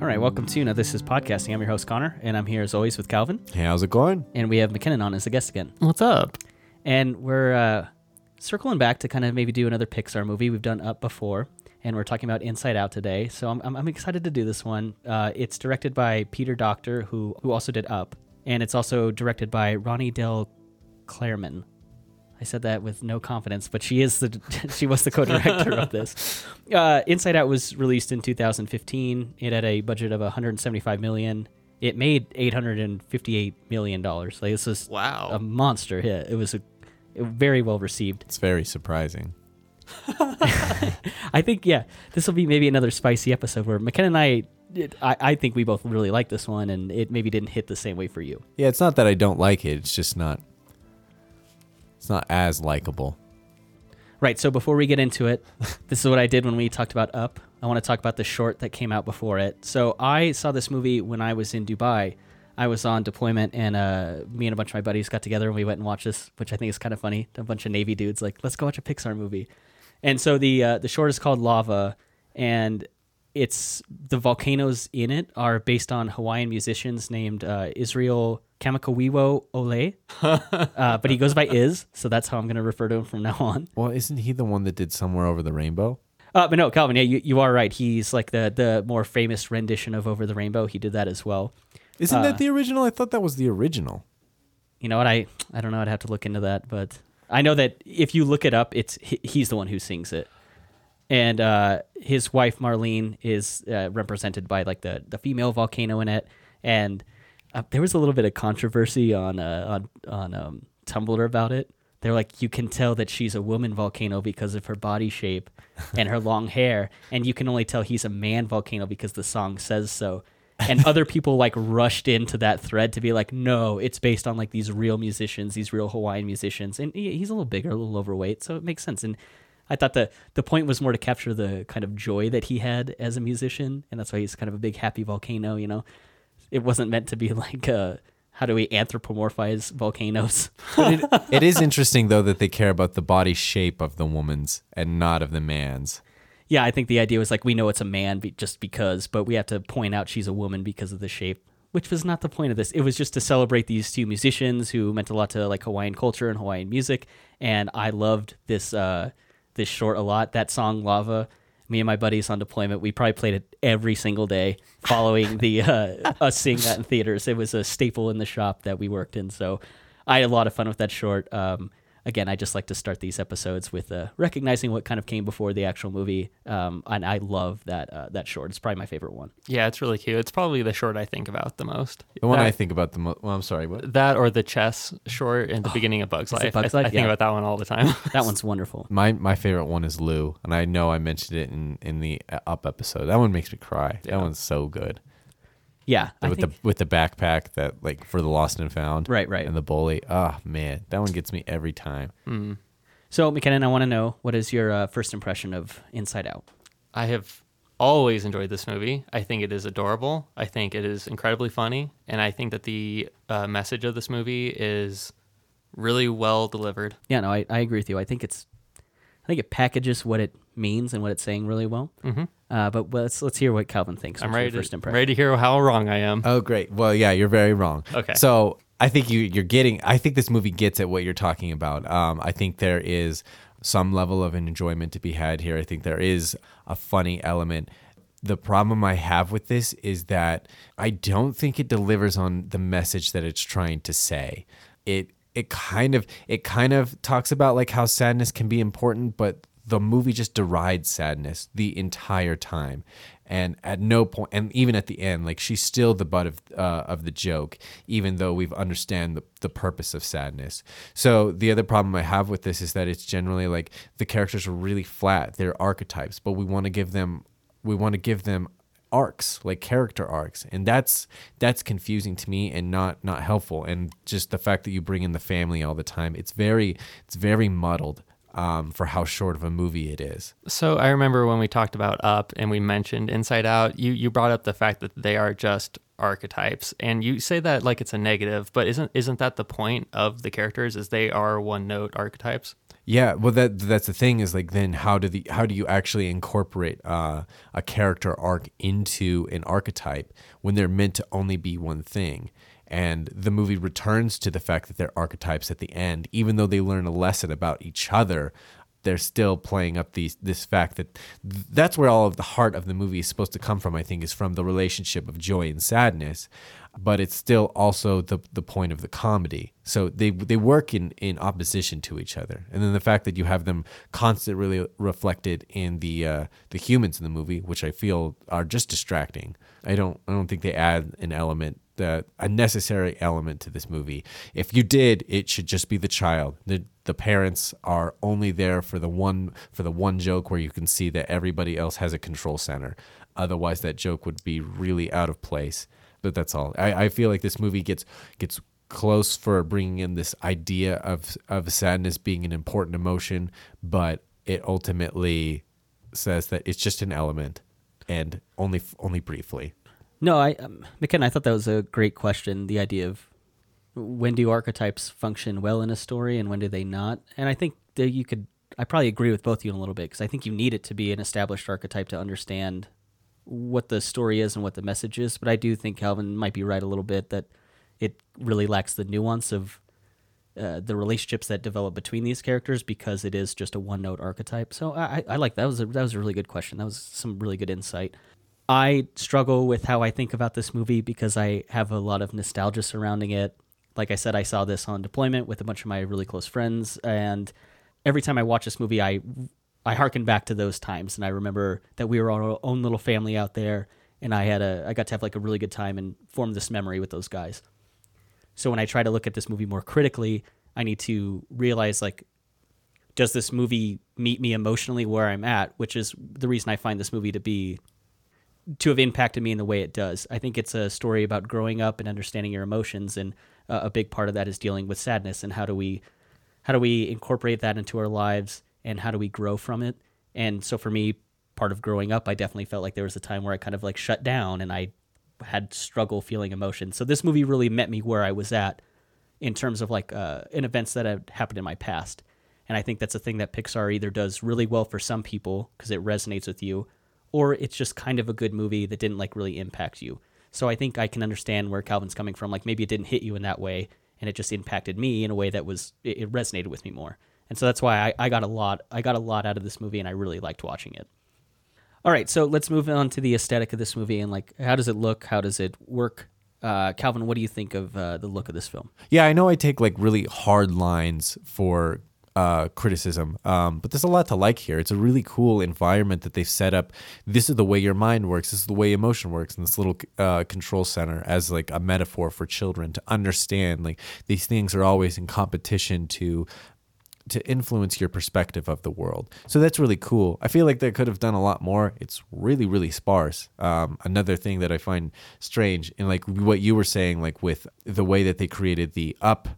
All right, welcome to Now This is Podcasting. I'm your host, Connor, and I'm here as always with Calvin. Hey, how's it going? And we have McKinnon on as a guest again. What's up? And we're uh, circling back to kind of maybe do another Pixar movie. We've done Up before, and we're talking about Inside Out today. So I'm, I'm, I'm excited to do this one. Uh, it's directed by Peter Docter, who, who also did Up, and it's also directed by Ronnie Del Clairman. I said that with no confidence, but she is the she was the co-director of this. Uh, Inside Out was released in 2015. It had a budget of 175 million. It made 858 million dollars. Like this is Wow. a monster hit. It was a, it very well received. It's very surprising. I think yeah, this will be maybe another spicy episode where McKenna and I, it, I, I think we both really like this one, and it maybe didn't hit the same way for you. Yeah, it's not that I don't like it. It's just not. It's not as likable. Right. So before we get into it, this is what I did when we talked about Up. I want to talk about the short that came out before it. So I saw this movie when I was in Dubai. I was on deployment, and uh, me and a bunch of my buddies got together and we went and watched this, which I think is kind of funny. A bunch of Navy dudes like, let's go watch a Pixar movie. And so the uh, the short is called Lava, and it's the volcanoes in it are based on Hawaiian musicians named uh, Israel Kamakawiwo'ole, uh, but he goes by Iz, so that's how I'm going to refer to him from now on. Well, isn't he the one that did Somewhere Over the Rainbow? Uh, but no, Calvin, yeah, you, you are right. He's like the the more famous rendition of Over the Rainbow. He did that as well. Isn't Uh, that the original? I thought that was the original. You know what? I I don't know. I'd have to look into that, but I know that if you look it up, it's he, he's the one who sings it, and uh, his wife Marlene is uh, represented by like the the female volcano in it, and uh, there was a little bit of controversy on uh, on on um, Tumblr about it. They're like, you can tell that she's a woman volcano because of her body shape and her long hair, and you can only tell he's a man volcano because the song says so. And other people like rushed into that thread to be like, no, it's based on like these real musicians, these real Hawaiian musicians, and he- he's a little bigger, a little overweight, so it makes sense. And I thought the the point was more to capture the kind of joy that he had as a musician, and that's why he's kind of a big happy volcano. You know, it wasn't meant to be like, uh, how do we anthropomorphize volcanoes? It, it is interesting though that they care about the body shape of the woman's and not of the man's. yeah, I think the idea was like we know it's a man be- just because, but we have to point out she's a woman because of the shape, which was not the point of this. It was just to celebrate these two musicians who meant a lot to like Hawaiian culture and Hawaiian music, and I loved this uh, this short a lot. That song "Lava." Me and my buddies on deployment, we probably played it every single day following the uh, us seeing that in theaters. It was a staple in the shop that we worked in, so I had a lot of fun with that short. Um, again, I just like to start these episodes with uh, recognizing what kind of came before the actual movie, um, and I love that uh, that short. It's probably my favorite one. Yeah, it's really cute. It's probably the short I think about the most. The one that, I think about the most. Well, I'm sorry. What? that or the chess short in the beginning of Bugs Is Life. Bug's I, Life? I think Yeah. about that one all the time. That one's wonderful. My my favorite one is Lou, and I know I mentioned it in in the uh, Up episode. That one makes me cry. Yeah. That one's so good. Yeah, I with think, the with the backpack that like for the lost and found. Right, right. And the bully. Oh man, that one gets me every time. Mm. so. McKinnon, I want to know what is your uh, first impression of Inside Out? I have always enjoyed this movie. I think it is adorable. I think it is incredibly funny, and I think that the uh, message of this movie is really well delivered. Yeah, no, I, I agree with you. I think it's, I think it packages what it means and what it's saying really well. hmm Uh, but let's let's hear what Calvin thinks. I'm What's ready first to, impression. ready to hear how wrong I am. Oh, great. Well, yeah, you're very wrong. Okay. So I think you you're getting. I think this movie gets at what you're talking about. Um, I think there is some level of an enjoyment to be had here. I think there is a funny element. The problem I have with this is that I don't think it delivers on the message that it's trying to say. It it kind of it kind of talks about like how sadness can be important, but the movie just derides sadness the entire time. And at no point and even at the end like she's still the butt of uh, of the joke even though we've understand the, the purpose of sadness. So the other problem i have with this is that it's generally like the characters are really flat. They're archetypes but we want to give them we want to give them arcs like character arcs. And that's that's confusing to me and not not helpful. And just the fact that you bring in the family all the time it's very it's very muddled um, for how short of a movie it is So I remember when we talked about Up and we mentioned Inside Out, you you brought up the fact that they are just archetypes, and you say that like it's a negative, but isn't isn't that the point of the characters? Is they are one note archetypes? Yeah, well, that that's the thing is like then how do the how do you actually incorporate uh, a character arc into an archetype when they're meant to only be one thing? And the movie returns to the fact that they're archetypes at the end, even though they learn a lesson about each other. They're still playing up these this fact that th- that's where all of the heart of the movie is supposed to come from. I think is from the relationship of joy and sadness, but it's still also the the point of the comedy. So they they work in in opposition to each other, and then the fact that you have them constantly reflected in the uh, the humans in the movie, which I feel are just distracting. I don't I don't think they add an element that a necessary element to this movie. If you did, it should just be the child. The the parents are only there for the one for the one joke where you can see that everybody else has a control center. Otherwise, that joke would be really out of place but that's all. I, I feel like this movie gets gets close for bringing in this idea of of sadness being an important emotion, but it ultimately says that it's just an element and only only briefly. No, I um, McKenna, I thought that was a great question. The idea of when do archetypes function well in a story and when do they not? And I think that you could. I probably agree with both of you in a little bit because I think you need it to be an established archetype to understand what the story is and what the message is. But I do think Calvin might be right a little bit that it really lacks the nuance of uh, the relationships that develop between these characters because it is just a one note archetype. So I, I like that was a, that was a really good question. That was some really good insight. I struggle with how I think about this movie because I have a lot of nostalgia surrounding it. Like I said, I saw this on deployment with a bunch of my really close friends, and every time I watch this movie, I I harken back to those times, and I remember that we were our own little family out there, and I had a I got to have like a really good time and form this memory with those guys. So when I try to look at this movie more critically, I need to realize like, does this movie meet me emotionally where I'm at? Which is the reason I find this movie to be to have impacted me in the way it does. I think it's a story about growing up and understanding your emotions, and uh, a big part of that is dealing with sadness and how do we how do we incorporate that into our lives and how do we grow from it? And so for me, part of growing up, I definitely felt like there was a time where I kind of like shut down and I had struggle feeling emotion. So this movie really met me where I was at in terms of like uh, in events that had happened in my past. And I think that's a thing that Pixar either does really well for some people because it resonates with you, or it's just kind of a good movie that didn't like really impact you. So I think I can understand where Calvin's coming from. Like maybe it didn't hit you in that way, and it just impacted me in a way that was it, resonated with me more and so that's why I, I got a lot I got a lot out of this movie and I really liked watching it. All right, so let's move on to the aesthetic of this movie and like how does it look? How does it work? Uh, Calvin, what do you think of uh, the look of this film? Yeah, I know I take like really hard lines for uh, criticism, um, but there's a lot to like here. It's a really cool environment that they've set up. This is the way your mind works. This is the way emotion works, and this little uh, control center as like a metaphor for children to understand. Like these things are always in competition to to influence your perspective of the world. So that's really cool. I feel like they could have done a lot more. It's really, really sparse. Um, another thing that I find strange, and like what you were saying, like with the way that they created the up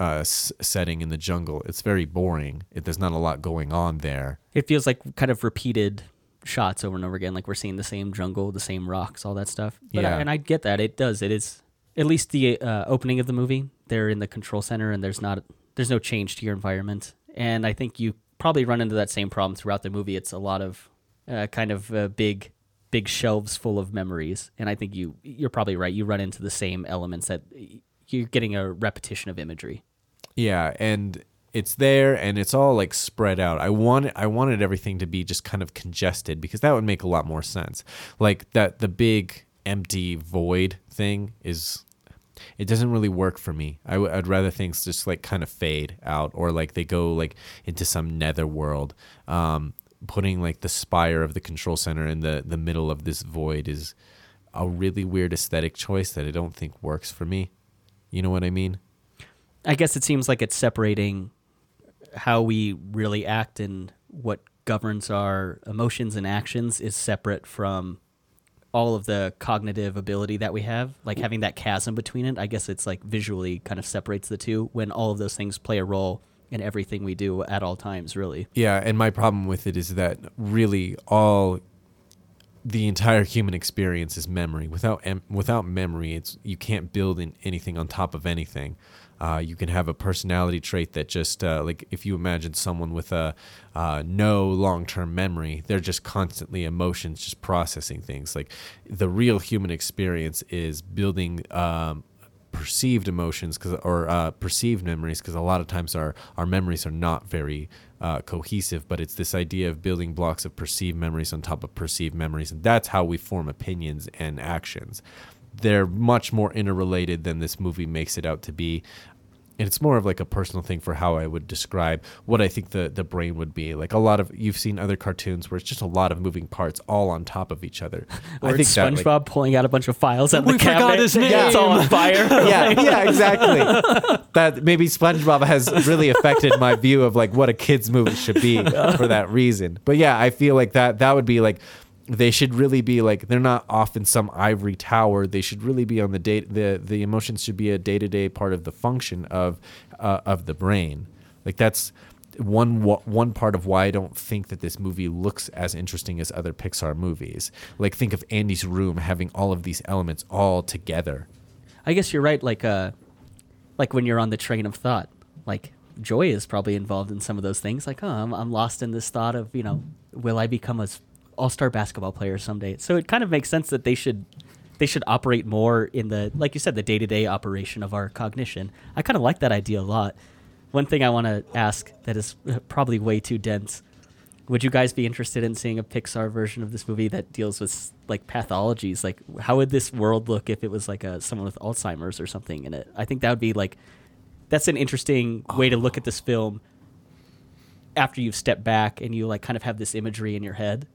uh, s- setting in the jungle, it's very boring. It, there's not a lot going on there. It feels like kind of repeated shots over and over again. Like we're seeing the same jungle, the same rocks, all that stuff. But Yeah. I, and I get that. It does. It is at least the uh, opening of the movie. They're in the control center, and there's not there's no change to your environment. And I think you probably run into that same problem throughout the movie. It's a lot of uh, kind of uh, big big shelves full of memories, and I think you you're probably right. You run into the same elements that you're getting a repetition of imagery. Yeah, and it's there and it's all like spread out. I want I wanted everything to be just kind of congested because that would make a lot more sense. Like that the big empty void thing is it doesn't really work for me. I w- I'd rather things just like kind of fade out or like they go like into some nether world. Um, putting like the spire of the control center in the the middle of this void is a really weird aesthetic choice that I don't think works for me. You know what I mean? I guess it seems like it's separating how we really act and what governs our emotions and actions is separate from all of the cognitive ability that we have like mm. having that chasm between it i guess it's like visually kind of separates the two when all of those things play a role in everything we do at all times really Yeah, and my problem with it is that really all the entire human experience is memory. Without em- without memory, it's you can't build in anything on top of anything. Uh, you can have a personality trait that just uh, like if you imagine someone with a uh, no long term memory, they're just constantly emotions, just processing things. Like the real human experience is building um, perceived emotions cause, or uh, perceived memories because a lot of times our, our memories are not very uh, cohesive but it's this idea of building blocks of perceived memories on top of perceived memories and that's how we form opinions and actions they're much more interrelated than this movie makes it out to be and it's more of like a personal thing for how I would describe what I think the the brain would be. Like a lot of you've seen other cartoons where it's just a lot of moving parts all on top of each other. Or I think it's that, SpongeBob like- pulling out a bunch of files of We the forgot cabinet. his It's all name. on fire. yeah, yeah, exactly. that maybe SpongeBob has really affected my view of like what a kids movie should be for that reason. But yeah, I feel like that that would be like they should really be like they're not off in some ivory tower. They should really be on the date. The the emotions should be a day to day part of the function of uh, of the brain. Like that's one one part of why I don't think that this movie looks as interesting as other Pixar movies. Like think of Andy's room having all of these elements all together. I guess you're right. Like, uh, like when you're on the train of thought, like Joy is probably involved in some of those things. Like, oh, I'm, I'm lost in this thought of, you know, will I become a all-star basketball player someday? So it kind of makes sense that they should, they should operate more in the, like you said, the day-to-day operation of our cognition. I kind of like that idea a lot. One thing I want to ask that is uh, probably way too dense. Would you guys be interested in seeing a Pixar version of this movie that deals with like pathologies? Like, how would this world look if it was like a someone with Alzheimer's or something in it? I think that would be like, that's an interesting way to look at this film. After you've stepped back and you like kind of have this imagery in your head,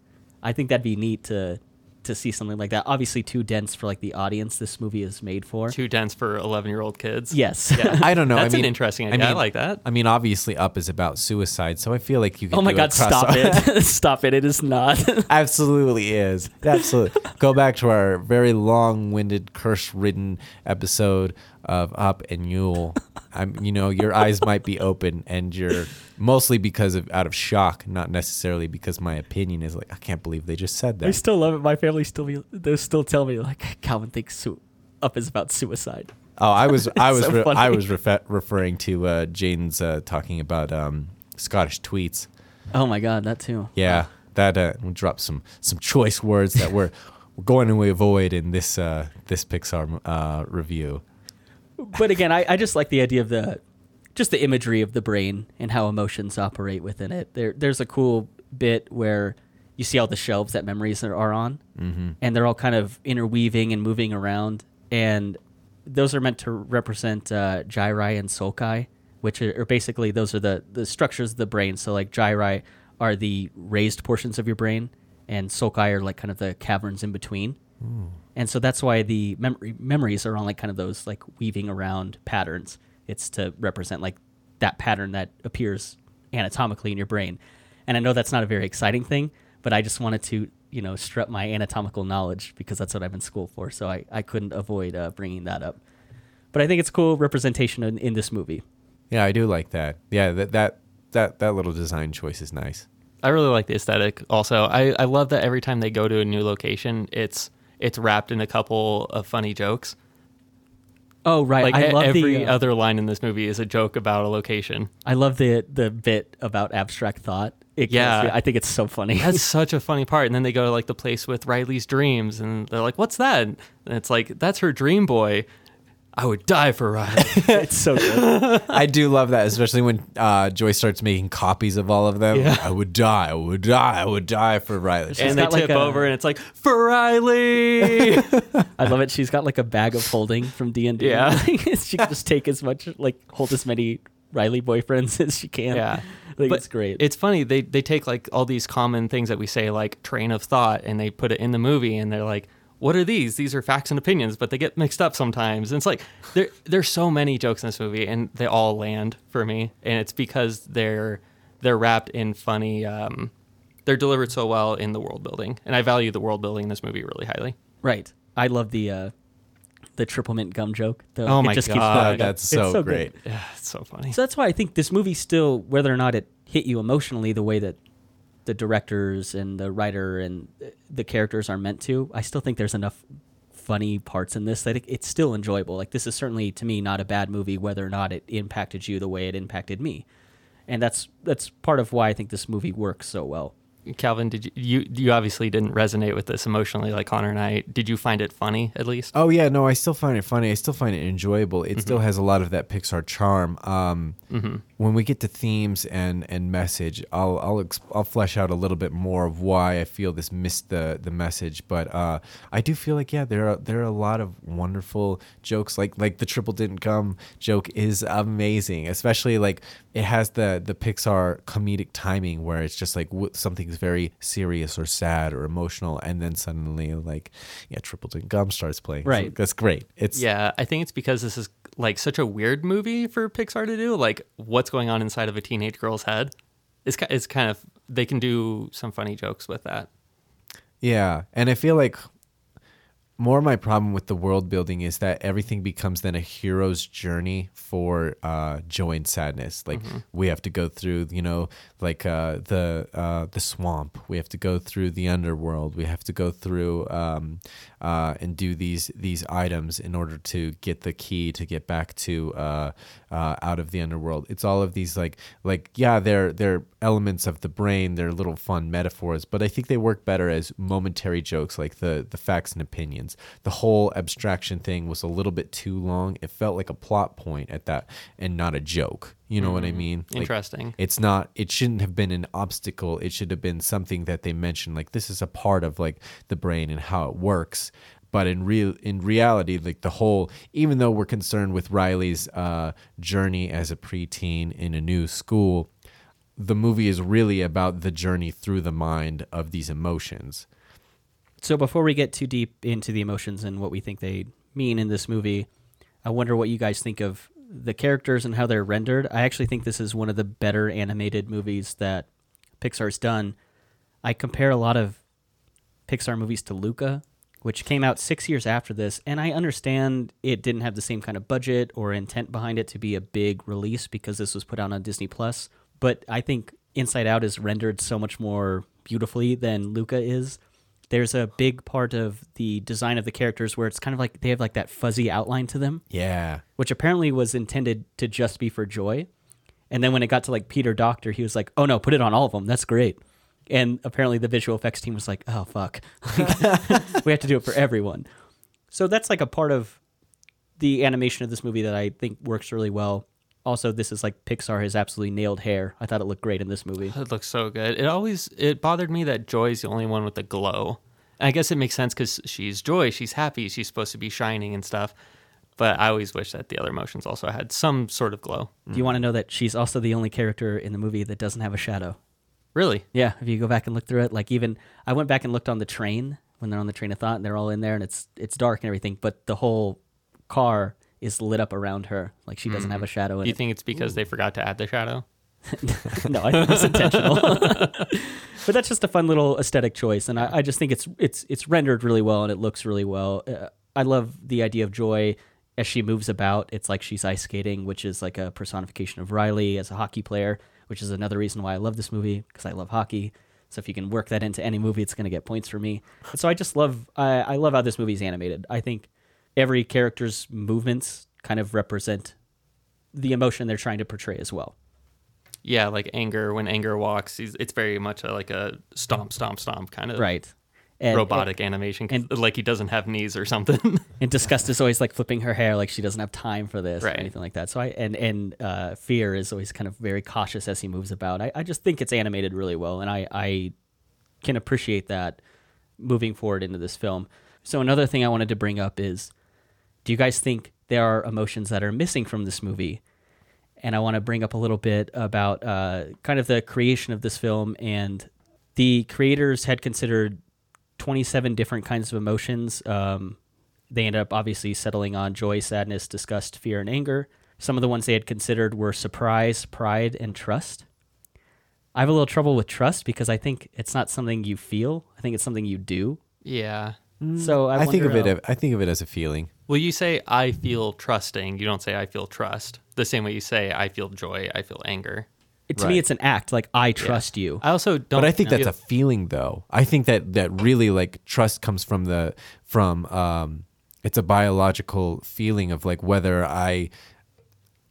I think that'd be neat to to see something like that. Obviously, too dense for like the audience this movie is made for. Too dense for 11 year old kids. Yes. Yeah. I don't know. That's I mean, an interesting idea. I, like that. I mean, obviously, Up is about suicide, so I feel like you. Could oh my do a God! Stop it! stop it! It is not. Absolutely is. Absolutely. Go back to our very long-winded, curse-ridden episode of Up, and you'll, I'm, you know, your eyes might be open, and you're mostly because of out of shock, not necessarily because my opinion is like, I can't believe they just said that. I still love it. My family still be, they still tell me like Calvin thinks su- Up is about suicide. Oh, I was, I was, so re- I was refe- referring to uh, Jane's uh, talking about um, Scottish tweets. Oh my god, that too. Yeah, that uh, we dropped some some choice words that we're we're going to avoid in this uh, this Pixar uh, review. But again, I, I just like the idea of the just the imagery of the brain and how emotions operate within it. There there's a cool bit where you see all the shelves that memories are, are on, Mm-hmm. and they're all kind of interweaving and moving around, and those are meant to represent uh, gyri and sulci, which are, are basically those are the the structures of the brain. So like gyri are the raised portions of your brain, and sulci are like kind of the caverns in between. And so that's why the memory memories are on like kind of those like weaving around patterns. It's to represent like that pattern that appears anatomically in your brain. And I know that's not a very exciting thing, but I just wanted to, you know, strut my anatomical knowledge because that's what I'm in school for. So I, I couldn't avoid uh, bringing that up. But I think it's cool representation in, in this movie. Yeah, I do like that. Yeah, that that that that little design choice is nice. I really like the aesthetic. Also, I, I love that every time they go to a new location, it's it's wrapped in a couple of funny jokes. Oh right, Like I love every the uh, other line in this movie is a joke about a location. I love the the bit about abstract thought. It Yeah. me. I think it's so funny. That's such a funny part. And then they go to like the place with Riley's dreams, and they're like, "What's that?" And it's like, "That's her dream boy." I would die for Riley. it's so good. I do love that, especially when uh, Joy starts making copies of all of them. Yeah. I would die. I would die. I would die for Riley. She's and they got, like, tip a- over, and it's like for Riley. I love it. She's got like a bag of holding from D and D. Yeah. she can just take as much, like hold as many Riley boyfriends as she can. Yeah. like But it's great. It's funny they they take like all these common things that we say like train of thought and they put it in the movie and they're like what are these? These are facts and opinions, but they get mixed up sometimes. And it's like there there's so many jokes in this movie and they all land for me and it's because they're they're wrapped in funny um they're delivered so well in the world building. And I value the world building in this movie really highly. right. I love the uh the Triple Dent Gum joke. The, Oh it my just God, keeps going up. that's It's so, good. great. Yeah, it's so funny. So that's why I think this movie still, whether or not it hit you emotionally the way that the directors and the writer and the characters are meant to, I still think there's enough funny parts in this that it, it's still enjoyable. Like this is certainly to me not a bad movie, whether or not it impacted you the way it impacted me, and that's that's part of why I think this movie works so well. Calvin, did you, you you obviously didn't resonate with this emotionally like Connor and I. Did you find it funny at least? Oh yeah, no, I still find it funny. I still find it enjoyable. It still has a lot of that Pixar charm. Um, When we get to themes and and message, I'll I'll ex- I'll flesh out a little bit more of why I feel this missed the the message. But uh, I do feel like yeah, there are there are a lot of wonderful jokes. Like like the Triple Dent Gum joke is amazing, especially like it has the the Pixar comedic timing where it's just like w- something's very serious or sad or emotional, and then suddenly like yeah, Triple Dent starts playing. So Right. that's great. It's Yeah, I think it's because this is like such a weird movie for Pixar to do. Like, what's going on inside of a teenage girl's head? It's it's kind of they can do some funny jokes with that. Yeah, and I feel like more of my problem with the world building is that everything becomes then a hero's journey for uh, joy and sadness. Like we have to go through, you know, like uh, the uh, the swamp. We have to go through the underworld. We have to go through um, uh, and do these these items in order to get the key to get back to uh, uh, out of the underworld. It's all of these like like yeah, they're they're elements of the brain. They're little fun metaphors, but I think they work better as momentary jokes, like the the facts and opinions. The whole abstraction thing was a little bit too long. It felt like a plot point at that, and not a joke. You know what I mean? Like, Interesting. it's not it shouldn't have been an obstacle it should have been something that they mentioned like this is a part of like the brain and how it works but in real in reality like the whole even though we're concerned with riley's uh, journey as a preteen in a new school the movie is really about the journey through the mind of these emotions So before we get too deep into the emotions and what we think they mean in this movie, I wonder what you guys think of the characters and how they're rendered. I actually think this is one of the better animated movies that Pixar's done. I compare a lot of Pixar movies to Luca, which came out six years after this, and I understand it didn't have the same kind of budget or intent behind it to be a big release because this was put out on Disney Plus. But I think Inside Out is rendered so much more beautifully than Luca is. There's a big part of the design of the characters where it's kind of like they have like that fuzzy outline to them yeah which apparently was intended to just be for Joy. And then when it got to like Peter Docter, he was like, "Oh no, put it on all of them. That's great." And apparently the visual effects team was like, "Oh fuck, we have to do it for everyone." So that's like a part of the animation of this movie that I think works really well. Also, this is like Pixar has absolutely nailed hair. I thought it looked great in this movie. It looks so good. It always it bothered me that Joy's the only one with the glow. I guess it makes sense because she's Joy. She's happy. She's supposed to be shining and stuff. But I always wish that the other emotions also had some sort of glow. Do you want to know that she's also the only character in the movie that doesn't have a shadow? Really? Yeah, if you go back and look through it, like even I went back and looked on the train when they're on the train of thought and they're all in there and it's it's dark and everything, but the whole car is lit up around her. Like she doesn't have a shadow in Do you it. think it's because they forgot to add the shadow? no, I think it's intentional. but that's just a fun little aesthetic choice, and I, I just think it's it's it's rendered really well and it looks really well. Uh, I love the idea of Joy as she moves about. It's like she's ice skating, which is like a personification of Riley as a hockey player, which is another reason why I love this movie because I love hockey. So if you can work that into any movie, it's going to get points for me. And so I just love I, I love how this movie is animated. I think every character's movements kind of represent the emotion they're trying to portray as well. Yeah, like anger. When anger walks, he's, it's very much a, like a stomp, stomp, stomp kind of Right. And, robotic animation. and- like he doesn't have knees or something. And disgust is always like flipping her hair, like she doesn't have time for this Right. or anything like that. So I and and uh, fear is always kind of very cautious as he moves about. I, I just think it's animated really well, and I I can appreciate that moving forward into this film. So another thing I wanted to bring up is, do you guys think there are emotions that are missing from this movie? And I want to bring up a little bit about uh, kind of the creation of this film and the creators had considered 27 different kinds of emotions. Um, they ended up obviously settling on joy, sadness, disgust, fear, and anger. Some of the ones they had considered were surprise, pride, and trust. I have a little trouble with trust because I think it's not something you feel. I think it's something you do. yeah. So I, I, think of wonder it. how- I think of it as a feeling. Well, you say I feel trusting. You don't say I feel trust. The same way you say I feel joy, I feel anger. to me it's an act. Like I trust you. I also don't. But I think that's feel- a feeling, though. I think that that really like trust comes from the from um, it's a biological feeling of like whether I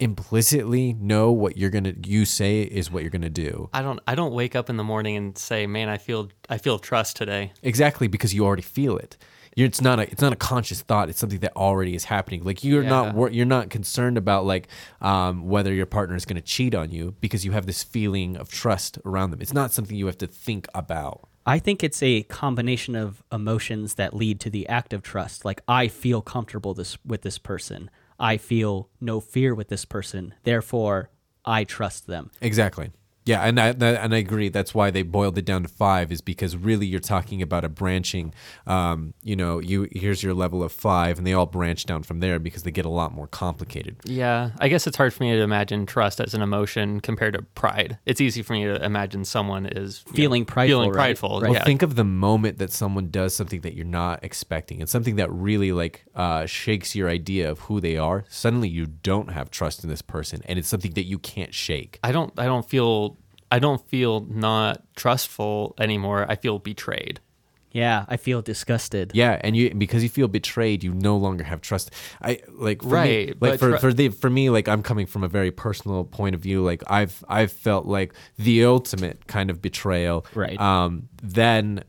implicitly know what you're gonna you say is what you're gonna do. I don't. I don't wake up in the morning and say, "Man, I feel. I feel trust today." Exactly because you already feel it. You're, it's not a it's not a conscious thought. It's something that already is happening. Like you're Yeah. not wor- you're not concerned about like um, whether your partner is going to cheat on you because you have this feeling of trust around them. It's not something you have to think about. I think it's a combination of emotions that lead to the act of trust. Like I feel comfortable this with this person. I feel no fear with this person. Therefore, I trust them. Exactly. Yeah, and I that, and I agree. That's why they boiled it down to five, is because really you're talking about a branching. Um, you know, you here's your level of five, and they all branch down from there because they get a lot more complicated. Yeah, I guess it's hard for me to imagine trust as an emotion compared to pride. It's easy for me to imagine someone is you know, Feeling prideful, Feeling right? prideful. Right. Well, Yeah. think of the moment that someone does something that you're not expecting, and something that really like uh, shakes your idea of who they are. Suddenly, you don't have trust in this person, and it's something that you can't shake. I don't. I don't feel. I don't feel not trustful anymore. I feel betrayed. Yeah, I feel disgusted. Yeah, and you because you feel betrayed, you no longer have trust. I like for me, Right, like for tru- for the for me, like I'm coming from a very personal point of view. Like I've I've felt like the ultimate kind of betrayal. Right. Um. Then tr-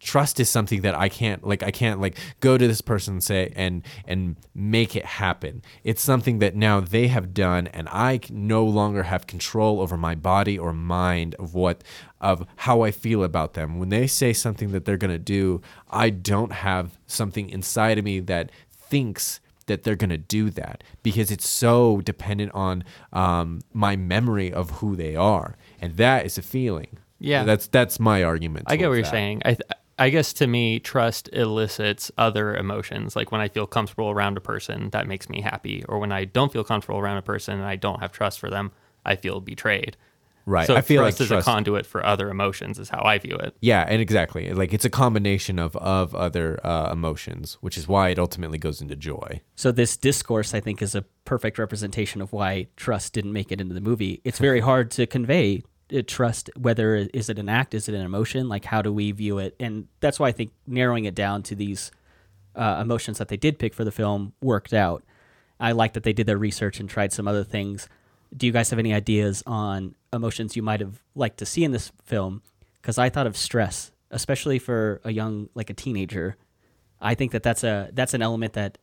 trust is something that I can't like I can't like go to this person and say and and make it happen. It's something that now they have done and I no longer have control over my body or mind of what of how I feel about them. When they say something that they're going to do, I don't have something inside of me that thinks that they're going to do that because it's so dependent on um, my memory of who they are. And that is a feeling. Yeah. That's that's my argument. I get what you're saying. I th- I guess to me, trust elicits other emotions. Like when I feel comfortable around a person, that makes me happy. Or when I don't feel comfortable around a person and I don't have trust for them, I feel betrayed. Right. So I feel trust like is trust- a conduit for other emotions, is how I view it. Yeah, and exactly. Like it's a combination of of other uh, emotions, which is why it ultimately goes into joy. So this discourse, I think, is a perfect representation of why trust didn't make it into the movie. It's very hard to convey trust. Whether is it an act, is it an emotion? Like how do we view it? And that's why I think narrowing it down to these uh, emotions that they did pick for the film worked out. I like that they did their research and tried some other things. Do you guys have any ideas on emotions you might have liked to see in this film? Because I thought of stress, especially for a young, like a teenager. I think that that's a that's an element that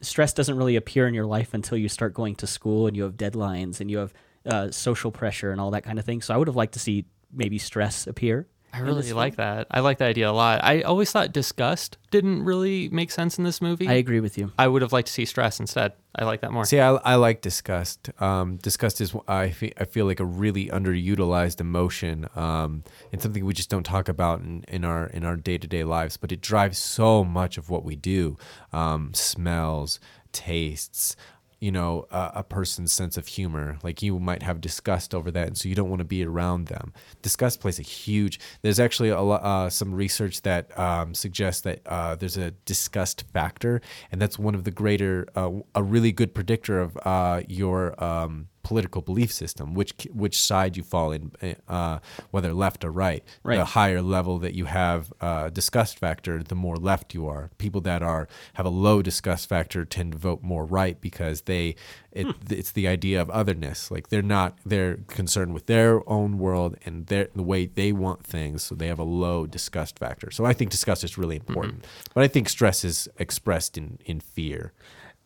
stress doesn't really appear in your life until you start going to school and you have deadlines and you have uh, social pressure and all that kind of thing. So I would have liked to see maybe stress appear. I really this like that. I like that idea a lot. I always thought disgust didn't really make sense in this movie. I agree with you. I would have liked to see stress instead. I like that more. See, I, I like disgust. Um, disgust is I feel, I feel like a really underutilized emotion. Um, and something we just don't talk about in, in our in our day to day lives. But it drives so much of what we do. Um, smells, tastes. You know, a, a person's sense of humor. Like you might have disgust over that, and so you don't want to be around them. Disgust plays a huge. There's actually a uh, some research that um, suggests that uh, there's a disgust factor, and that's one of the greater, uh, a really good predictor of uh, your um, political belief system, which which side you fall in, uh, whether left or right. Right. The higher level that you have uh, disgust factor, the more left you are. People that are have a low disgust factor tend to vote more right because they it, it's the idea of otherness. Like they're not they're concerned with their own world and their the way they want things, so they have a low disgust factor. So I think disgust is really important, but I think stress is expressed in in fear.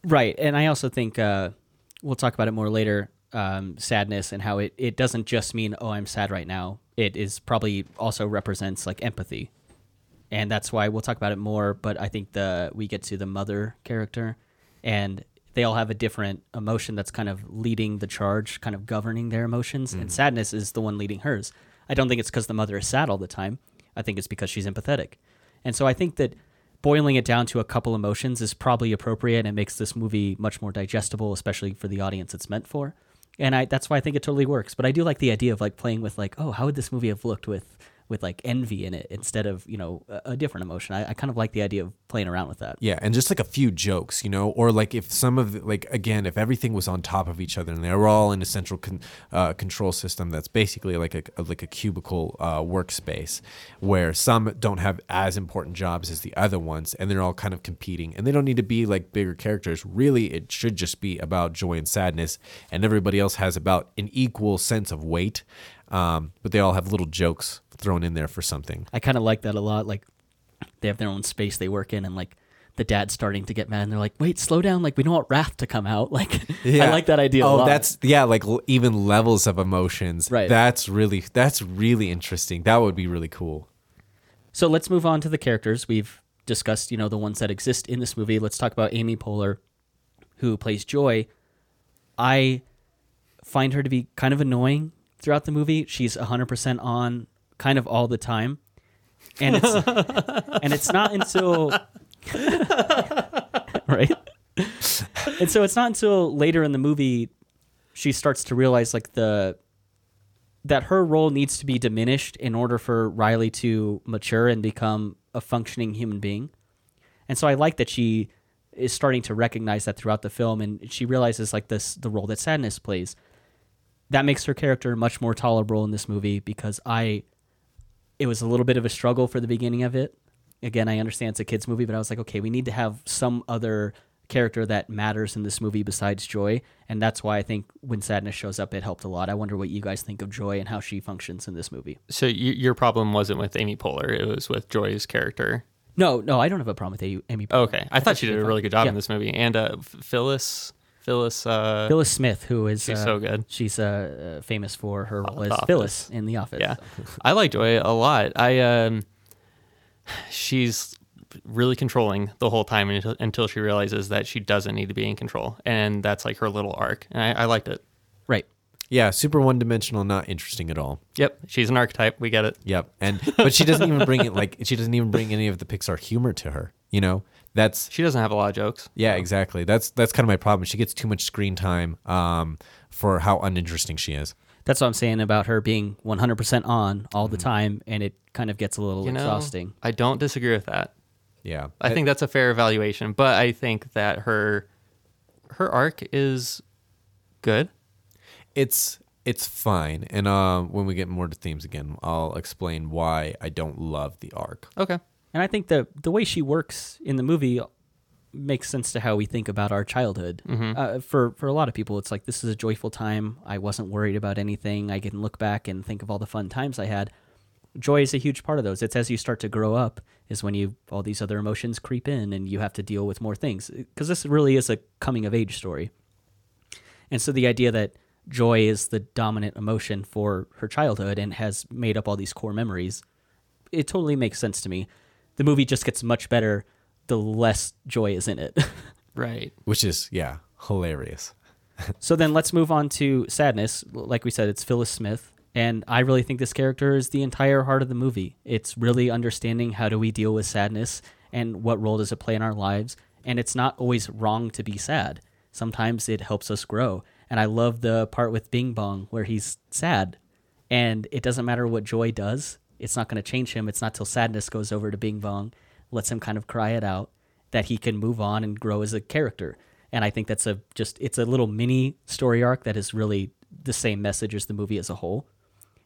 Right. And I also think uh, we'll talk about it more later um, sadness and how it, it doesn't just mean, oh, I'm sad right now. It is probably also represents like empathy. And that's why we'll talk about it more. But I think the we get to the mother character and they all have a different emotion that's kind of leading the charge, kind of governing their emotions. And sadness is the one leading hers. I don't think it's because the mother is sad all the time. I think it's because she's empathetic. And so I think that boiling it down to a couple emotions is probably appropriate and it makes this movie much more digestible, especially for the audience it's meant for. And I that's why I think it totally works. But I do like the idea of like playing with like, oh, how would this movie have looked with with like envy in it instead of you know a, a different emotion. I, I kind of like the idea of playing around with that. Yeah, and just like a few jokes, you know, or like if some of the, like again, if everything was on top of each other and they were all in a central con, uh, control system that's basically like a, a- like a cubicle uh, workspace, where some don't have as important jobs as the other ones, and they're all kind of competing, and they don't need to be like bigger characters. Really, it should just be about joy and sadness, and everybody else has about an equal sense of weight, um, but they all have little jokes thrown in there for something. I kind of like that a lot. Like they have their own space they work in, and like the dad's starting to get mad, and they're like, "Wait, slow down! Like we don't want Wrath to come out." Like I like that idea. Oh, a lot. that's yeah, like l- even levels of emotions. Right. That's really that's really interesting. That would be really cool. So let's move on to the characters. We've discussed, you know, the ones that exist in this movie. Let's talk about Amy Poehler, who plays Joy. I find her to be kind of annoying throughout the movie. She's 100% on kind of all the time. And it's and it's not until right? And so it's not until later in the movie she starts to realize like the that her role needs to be diminished in order for Riley to mature and become a functioning human being. And so I like that she is starting to recognize that throughout the film and she realizes like this the role that sadness plays. That makes her character much more tolerable in this movie because I it was a little bit of a struggle for the beginning of it. Again, I understand it's a kids movie, but I was like, okay, we need to have some other character that matters in this movie besides Joy, and that's why I think when Sadness shows up, it helped a lot. I wonder what you guys think of Joy and how she functions in this movie. So you, your problem wasn't with Amy Poehler; it was with Joy's character. No, no, I don't have a problem with Amy. Okay, I, thought she did a really good job Yeah. in this movie, and uh, Phyllis, Phyllis, uh, Phyllis Smith, who is She's uh, so good. She's uh, uh, famous for her role as Phyllis in The Office. yeah, so. I like Joy a lot. I um, she's really controlling the whole time until, until she realizes that she doesn't need to be in control, and that's like her little arc, and I, I liked it. Right. Yeah, super one dimensional, not interesting at all. Yep, she's an archetype. We get it. Yep. And but she doesn't even bring it like she doesn't even bring any of the Pixar humor to her. You know? That's She doesn't have a lot of jokes. yeah, exactly. That's that's kind of my problem. She gets too much screen time um, for how uninteresting she is. That's what I'm saying about her being 100% on all the time, and it kind of gets a little You know, exhausting. I don't disagree with that. Yeah. I think that's a fair evaluation, but I think that her her arc is good. it's it's fine. And uh, when we get more to themes again, I'll explain why I don't love the arc. Okay. And I think the the way she works in the movie makes sense to how we think about our childhood. Uh, for for a lot of people, it's like this is a joyful time. I wasn't worried about anything. I can look back and think of all the fun times I had. Joy is a huge part of those. It's as you start to grow up is when you all these other emotions creep in and you have to deal with more things. Because this really is a coming of age story. And so the idea that joy is the dominant emotion for her childhood and has made up all these core memories, it totally makes sense to me. The movie just gets much better the less joy is in it. Right. Which is yeah, hilarious. so then let's move on to sadness. Like we said, it's Phyllis Smith. And I really think this character is the entire heart of the movie. It's really understanding how do we deal with sadness and what role does it play in our lives. And it's not always wrong to be sad. Sometimes it helps us grow. And I love the part with Bing Bong where he's sad. And it doesn't matter what joy does, it's not going to change him. It's not till sadness goes over to Bing Bong, lets him kind of cry it out, that he can move on and grow as a character. And I think that's a just it's a little mini story arc that is really the same message as the movie as a whole.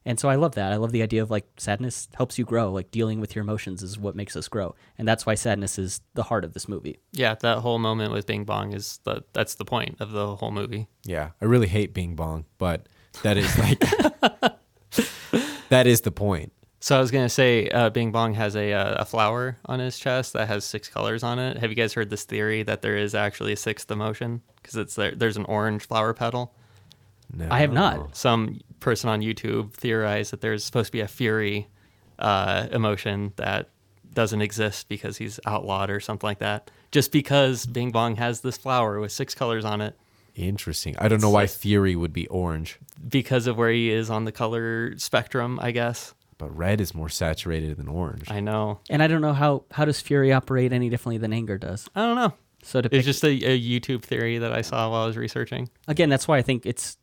And so I love that. I love the idea of like sadness helps you grow. Like dealing with your emotions is what makes us grow. And that's why sadness is the heart of this movie. Yeah, that whole moment with Bing Bong is the that's the point of the whole movie. Yeah, I really hate Bing Bong, but that is like that is the point. So I was gonna say, uh, Bing Bong has a uh, a flower on his chest that has six colors on it. Have you guys heard this theory that there is actually a sixth emotion? Because it's there, there's an orange flower petal. No. I have not. Some person on YouTube theorized that there's supposed to be a fury uh, emotion that doesn't exist because he's outlawed or something like that. Just because Bing Bong has this flower with six colors on it, Interesting. I don't know why Fury would be orange, because of where he is on the color spectrum, I guess. But red is more saturated than orange. I know. And I don't know how how does fury operate any differently than anger does. I don't know. So to It's pick, just a, a YouTube theory that I saw while I was researching. again, that's why I think it's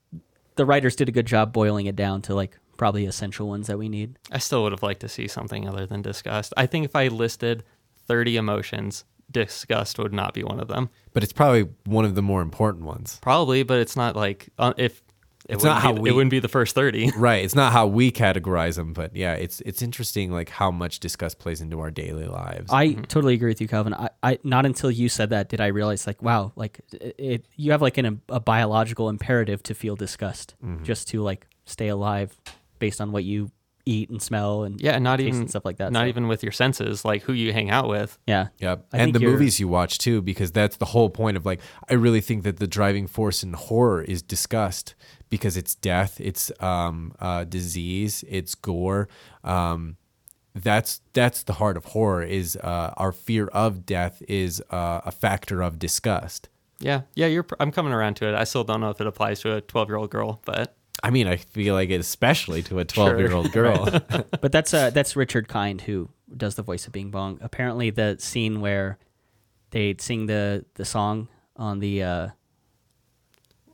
the writers did a good job boiling it down to like probably essential ones that we need. I still would have liked to see something other than disgust. I think if I listed 30 emotions, disgust would not be one of them. But it's probably one of the more important ones. Probably, but it's not like uh, if it It's not wouldn't how be, we- it wouldn't be the first thirty. Right. It's not how we categorize them, but yeah, it's it's interesting like how much disgust plays into our daily lives. I mm-hmm. totally agree with you, Calvin. I, I not until you said that did I realize like wow, like it, it you have like an, a biological imperative to feel disgust mm-hmm. just to like stay alive based on what you eat and smell and Yeah, and not taste even and stuff like that. Not so, even with your senses, like who you hang out with. yeah. Yep. I and the you're- movies you watch too, because that's the whole point of like, I really think that the driving force in horror is disgust because it's death, it's um, uh, disease, it's gore. Um, that's that's the heart of horror. Is uh, our fear of death is uh, a factor of disgust. Yeah, yeah, you're. I'm coming around to it. I still don't know if it applies to a 12 year old girl, but I mean, I feel like it especially to a twelve year old girl. But that's uh that's Richard Kind who does the voice of Bing Bong. Apparently the scene where they sing the the song on the uh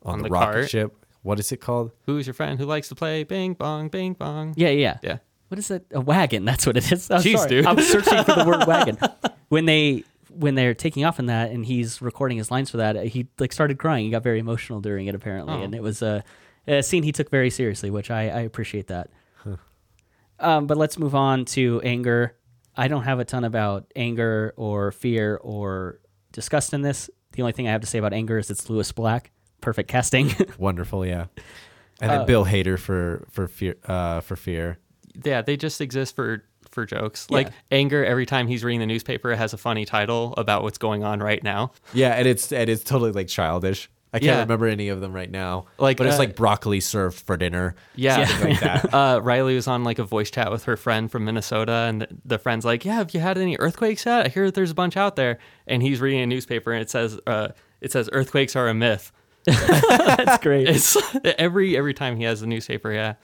on, On the, the rocket cart. ship. What is it called? who's your friend who likes to play bing bong, bing bong? yeah, yeah. Yeah. What is it? A wagon. That's what it is. I'm Jeez, sorry. dude. I'm searching for the word wagon. When they when they're taking off in that and he's recording his lines for that, he like started crying. He got very emotional during it apparently, Oh. and it was a, a scene he took very seriously, which I, I appreciate that. Um, but let's move on to anger. I don't have a ton about anger or fear or disgust in this. The only thing I have to say about anger is it's Lewis Black. Perfect casting. Wonderful, yeah. And then Uh, Bill Hader for for fear uh, for fear. Yeah, they just exist for for jokes. Like anger every time he's reading the newspaper it has a funny title about what's going on right now. Yeah, and it's and it's totally like childish. I can't Yeah. remember any of them right now. Like, but it's uh, like broccoli served for dinner. Yeah. something like that. Uh, Riley was on like a voice chat with her friend from Minnesota, and the, the friend's like, "Yeah, have you had any earthquakes yet? I hear that there's a bunch out there." And he's reading a newspaper, and it says, uh, "It says earthquakes are a myth." That's great. It's every every time he has the newspaper. Yeah, All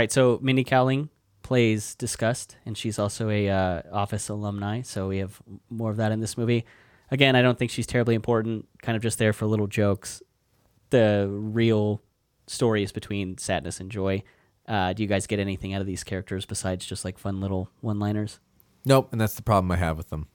right, so Mindy Kaling plays Disgust, and she's also a uh, Office alumni. So we have more of that in this movie. Again, I don't think she's terribly important. Kind of just there for little jokes. The real story is between sadness and joy. Uh, do you guys get anything out of these characters besides just like fun little one-liners? Nope, and that's the problem I have with them.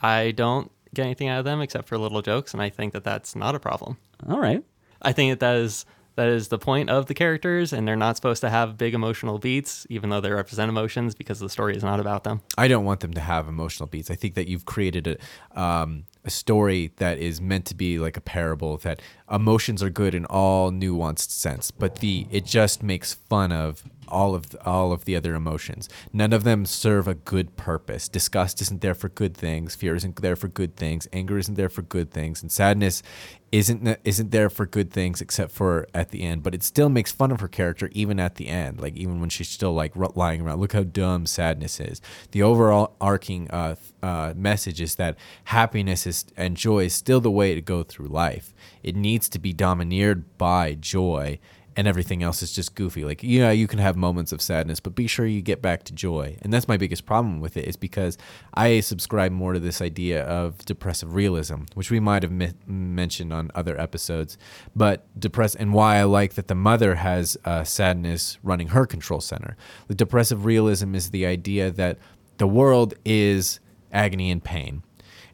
I don't get anything out of them except for little jokes, and I think that that's not a problem. All right. I think that that is that is the point of the characters, and they're not supposed to have big emotional beats, even though they represent emotions, because the story is not about them. I don't want them to have emotional beats. I think that you've created a um, a story that is meant to be like a parable that emotions are good in all nuanced sense, but the it just makes fun of all of all of the other emotions. None of them serve a good purpose. Disgust isn't there for good things. Fear isn't there for good things. Anger isn't there for good things, and sadness isn't isn't there for good things except for at the end. But it still makes fun of her character even at the end, like even when she's still like lying around. Look how dumb sadness is. The overall arcing uh, uh, message is that happiness is and joy is still the way to go through life. It needs to be domineered by joy and everything else is just goofy. Like, yeah, you can have moments of sadness, but be sure you get back to joy. And that's my biggest problem with it is because I subscribe more to this idea of depressive realism, which we might have mi- mentioned on other episodes. But depress and why I like that the mother has uh, sadness running her control center. The depressive realism is the idea that the world is agony and pain.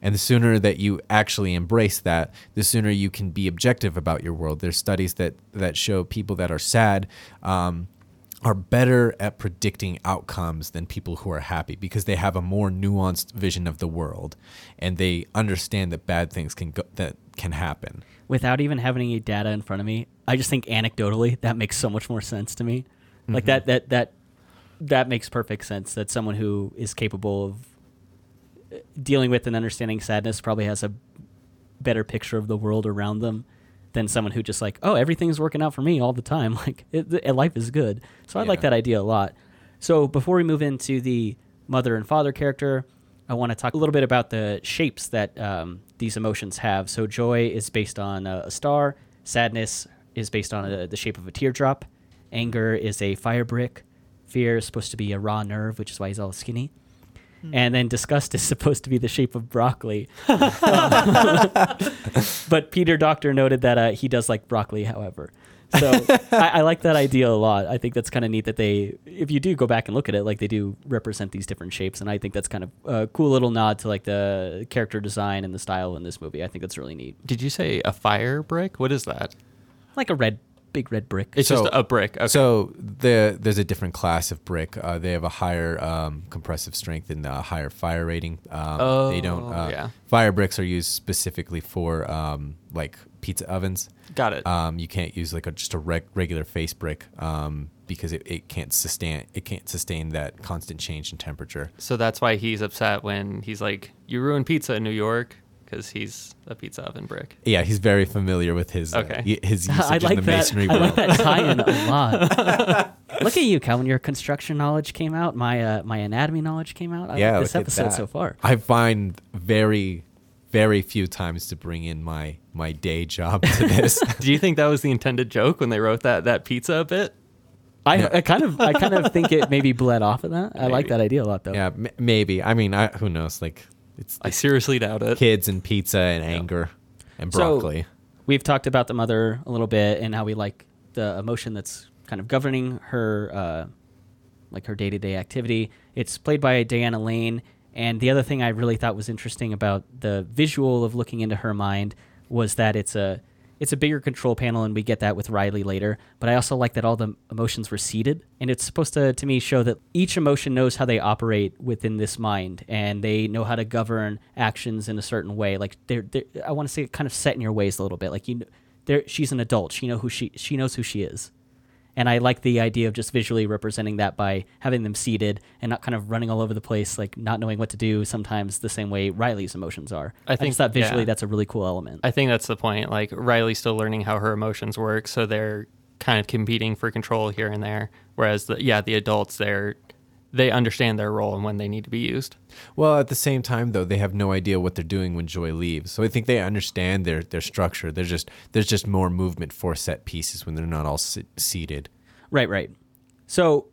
And the sooner that you actually embrace that, the sooner you can be objective about your world. There's studies that that show people that are sad um, are better at predicting outcomes than people who are happy because they have a more nuanced vision of the world, and they understand that bad things can go, that can happen. Without even having any data in front of me, I just think anecdotally that makes so much more sense to me. Like that that that that makes perfect sense that someone who is capable of dealing with and understanding sadness probably has a better picture of the world around them than someone who just like, oh, everything's working out for me all the time. Like it, the- life is good. So I like that idea a lot. So before we move into the mother and father character, I want to talk a little bit about the shapes that um, these emotions have. So joy is based on a, a star. Sadness is based on a, the shape of a teardrop. Anger is a fire brick. Fear is supposed to be a raw nerve, which is why he's all skinny. And then disgust is supposed to be the shape of broccoli. but Peter Docter noted that uh, he does like broccoli, however. So I, I like that idea a lot. I think that's kind of neat that they, if you do go back and look at it, like they do represent these different shapes, and I think that's kind of a cool little nod to like the character design and the style in this movie. I think that's really neat. Did you say a fire brick? What is that? Like a red, big red brick. It's So- just a brick. Okay. So the there's a different class of brick. Uh, they have a higher um, compressive strength and a higher fire rating. Um, they don't. Oh, Uh, yeah. Fire bricks are used specifically for um, like pizza ovens. Got it. Um, you can't use like a, just a reg- regular face brick um, because it, it can't sustain it can't sustain that constant change in temperature. so that's why he's upset when he's like, "You ruined pizza in New York," because he's a pizza oven brick. Yeah, he's very familiar with his uh, Okay. y- his usage I like in the that. masonry I world. like that tie-in a lot. Look at you, Calvin. Your construction knowledge came out. My uh, my anatomy knowledge came out. I yeah, like this look at episode that. so far. I find very very few times to bring in my my day job to this. Do you think that was the intended joke when they wrote that that pizza bit? I, Yeah. I kind of I kind of think it maybe bled off of that. I like that idea a lot though. yeah, m- maybe. I mean, I, who knows? Like it's I seriously doubt it. kids and pizza and anger and So- broccoli. We've talked about the mother a little bit and how we like the emotion that's kind of governing her, uh, like her day to day activity. It's played by Diana Lane. And the other thing I really thought was interesting about the visual of looking into her mind was that it's a it's a bigger control panel, and we get that with Riley later. But I also like that all the emotions were seated, and it's supposed to to me show that each emotion knows how they operate within this mind, and they know how to govern actions in a certain way. Like they're, they're I want to say kind of set in your ways a little bit. Like you, there she's an adult. She know who she she knows who she is. And I like the idea of just visually representing that by having them seated and not kind of running all over the place, like not knowing what to do. Sometimes the same way Riley's emotions are. I think- just thought visually yeah. that's a really cool element. I think that's the point. Like Riley's still learning how her emotions work, so they're kind of competing for control here and there. Whereas the yeah, the adults they're they understand their role and when they need to be used. Well, at the same time, though, they have no idea what they're doing when Joy leaves. So I think they understand their their structure. There's just there's just more movement for set pieces when they're not all sit- seated. right, right. So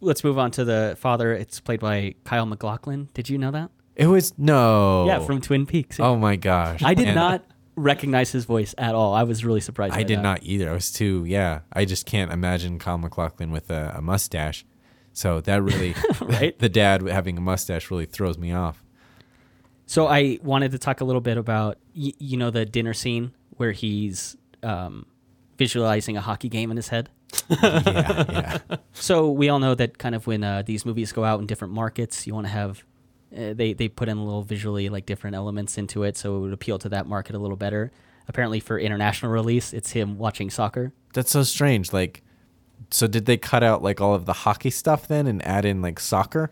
let's move on to the father. It's played by Kyle MacLachlan. Did you know that? It was no. Yeah, from Twin Peaks. Oh my gosh. I did And not recognize his voice at all. I was really surprised. I did that. not either. I was too. Yeah. I just can't imagine Kyle MacLachlan with a, a mustache. So that really, Right. the dad having a mustache really throws me off. So I wanted to talk a little bit about y- you know the dinner scene where he's um, visualizing a hockey game in his head. yeah, yeah. So we all know that kind of when uh, these movies go out in different markets, you want to have uh, they they put in a little visually like different elements into it, so it would appeal to that market a little better. Apparently, for international release, it's him watching soccer. That's so strange. Like, so did they cut out like all of the hockey stuff then and add in like soccer?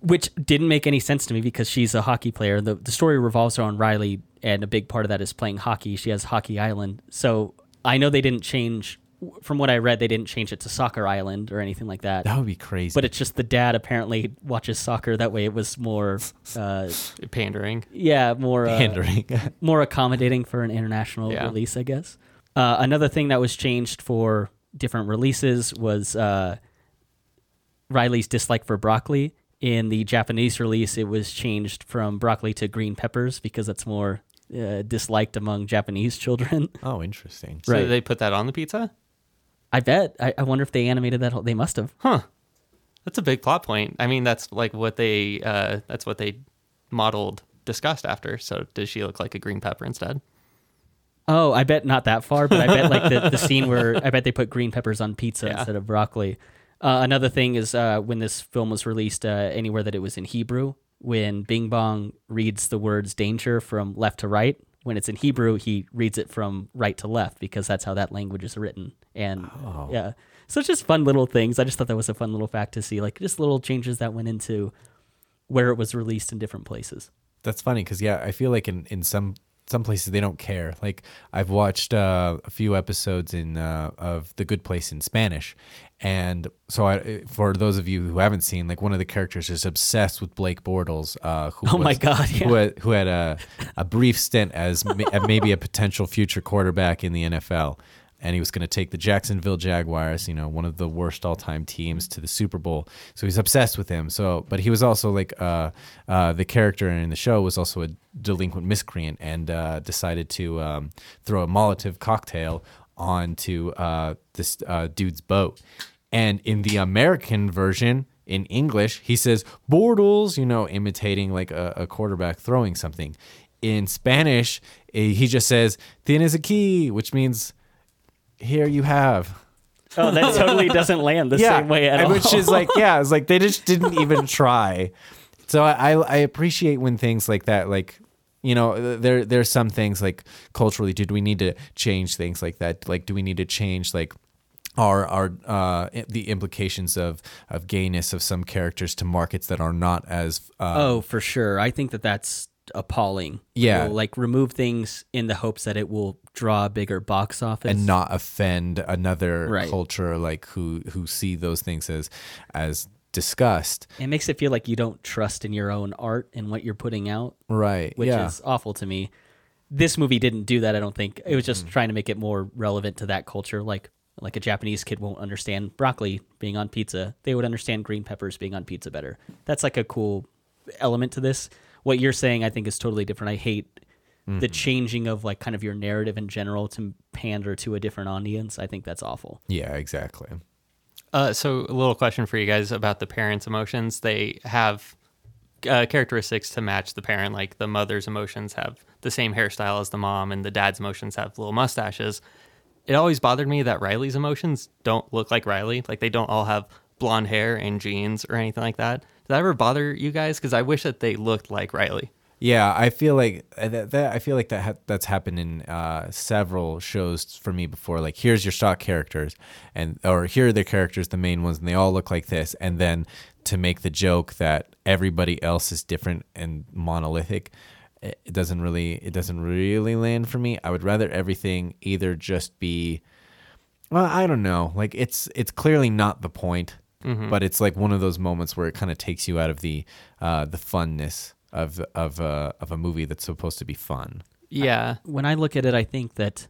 which didn't make any sense to me because she's a hockey player. The the story revolves around Riley, and a big part of that is playing hockey. She has Hockey Island, so I know they didn't change. From what I read, they didn't change it to Soccer Island or anything like that. That would be crazy. But it's just the dad apparently watches soccer. That way, it was more, uh, Pandering. yeah, more uh, pandering. more accommodating for an international Yeah. release, I guess. Uh, another thing that was changed for different releases was uh, Riley's dislike for broccoli. In the Japanese release, it was changed from broccoli to green peppers because that's more uh, disliked among Japanese children. oh, interesting. So they put that on the pizza? I bet. I, I wonder if they animated that. whole- They must have. Huh. That's a big plot point. I mean, that's like what they uh that's what they modeled discussed after. So does she look like a green pepper instead? Oh, I bet not that far, but I bet like the, the scene where I bet they put green peppers on pizza Yeah. instead of broccoli. Uh, another thing is uh, when this film was released, uh, anywhere that it was in Hebrew, when Bing Bong reads the words danger from left to right, when it's in Hebrew, he reads it from right to left because that's how that language is written. And Oh. yeah, so it's just fun little things. I just thought that was a fun little fact to see, like just little changes that went into where it was released in different places. That's funny because yeah, I feel like in in some some places they don't care. Like I've watched uh, a few episodes in uh, of The Good Place in Spanish, and so I, for those of you who haven't seen, like one of the characters is obsessed with Blake Bortles, uh, who Oh my God, yeah. who had, who had a a brief stint as ma- maybe a potential future quarterback in the NFL. And he was going to take the Jacksonville Jaguars, you know, one of the worst all-time teams, to the Super Bowl. So he's obsessed with him. So, but he was also like uh, uh, the character in the show was also a delinquent miscreant, and uh, decided to um, throw a Molotov cocktail onto uh, this uh, dude's boat. And in the American version, in English, he says Bortles, you know, imitating like a, a quarterback throwing something. In Spanish, eh, he just says "tienes aquí," which means "here you have." Oh, that totally doesn't land the same way at and all. Which is like, yeah, it's like they just didn't even try. So I, I appreciate when things like that, like you know, there there's some things like culturally, did we need to change things like that? Like, do we need to change like our our uh, the implications of of gayness of some characters to markets that are not as uh, oh, for sure. I think that that's appalling. Yeah. We'll, like remove things in the hopes that it will draw a bigger box office and not offend another Right. culture like who who see those things as as disgust. It makes it feel like you don't trust in your own art and what you're putting out, Right. which yeah. is awful to me. This movie didn't do that. I don't think it was just Mm-hmm. trying to make it more relevant to that culture. Like like a Japanese kid won't understand broccoli being on pizza. They would understand green peppers being on pizza better. That's like a cool element to this. What you're saying, I think, is totally different. I hate Mm-hmm. the changing of like kind of your narrative in general to pander to a different audience. I think that's awful. yeah, exactly. Uh, so a little question for you guys about the parents' emotions. They have uh, characteristics to match the parent. Like the mother's emotions have the same hairstyle as the mom, and the dad's emotions have little mustaches. It always bothered me that Riley's emotions don't look like Riley. Like they don't all have blonde hair and jeans or anything like that. Did that ever bother you guys? Because I wish that they looked like Riley. Yeah, I feel like uh, that, that I feel like that ha- that's happened in uh, several shows for me before. Like, here's your stock characters, and or here are their characters, the main ones, and they all look like this. And then to make the joke that everybody else is different and monolithic, it doesn't really it doesn't really land for me. I would rather everything either just be well, I don't know. Like it's it's clearly not the point, but it's like one of those moments where it kind of takes you out of the uh, the funness of of a of a movie that's supposed to be fun. Yeah. when I look at it, I think that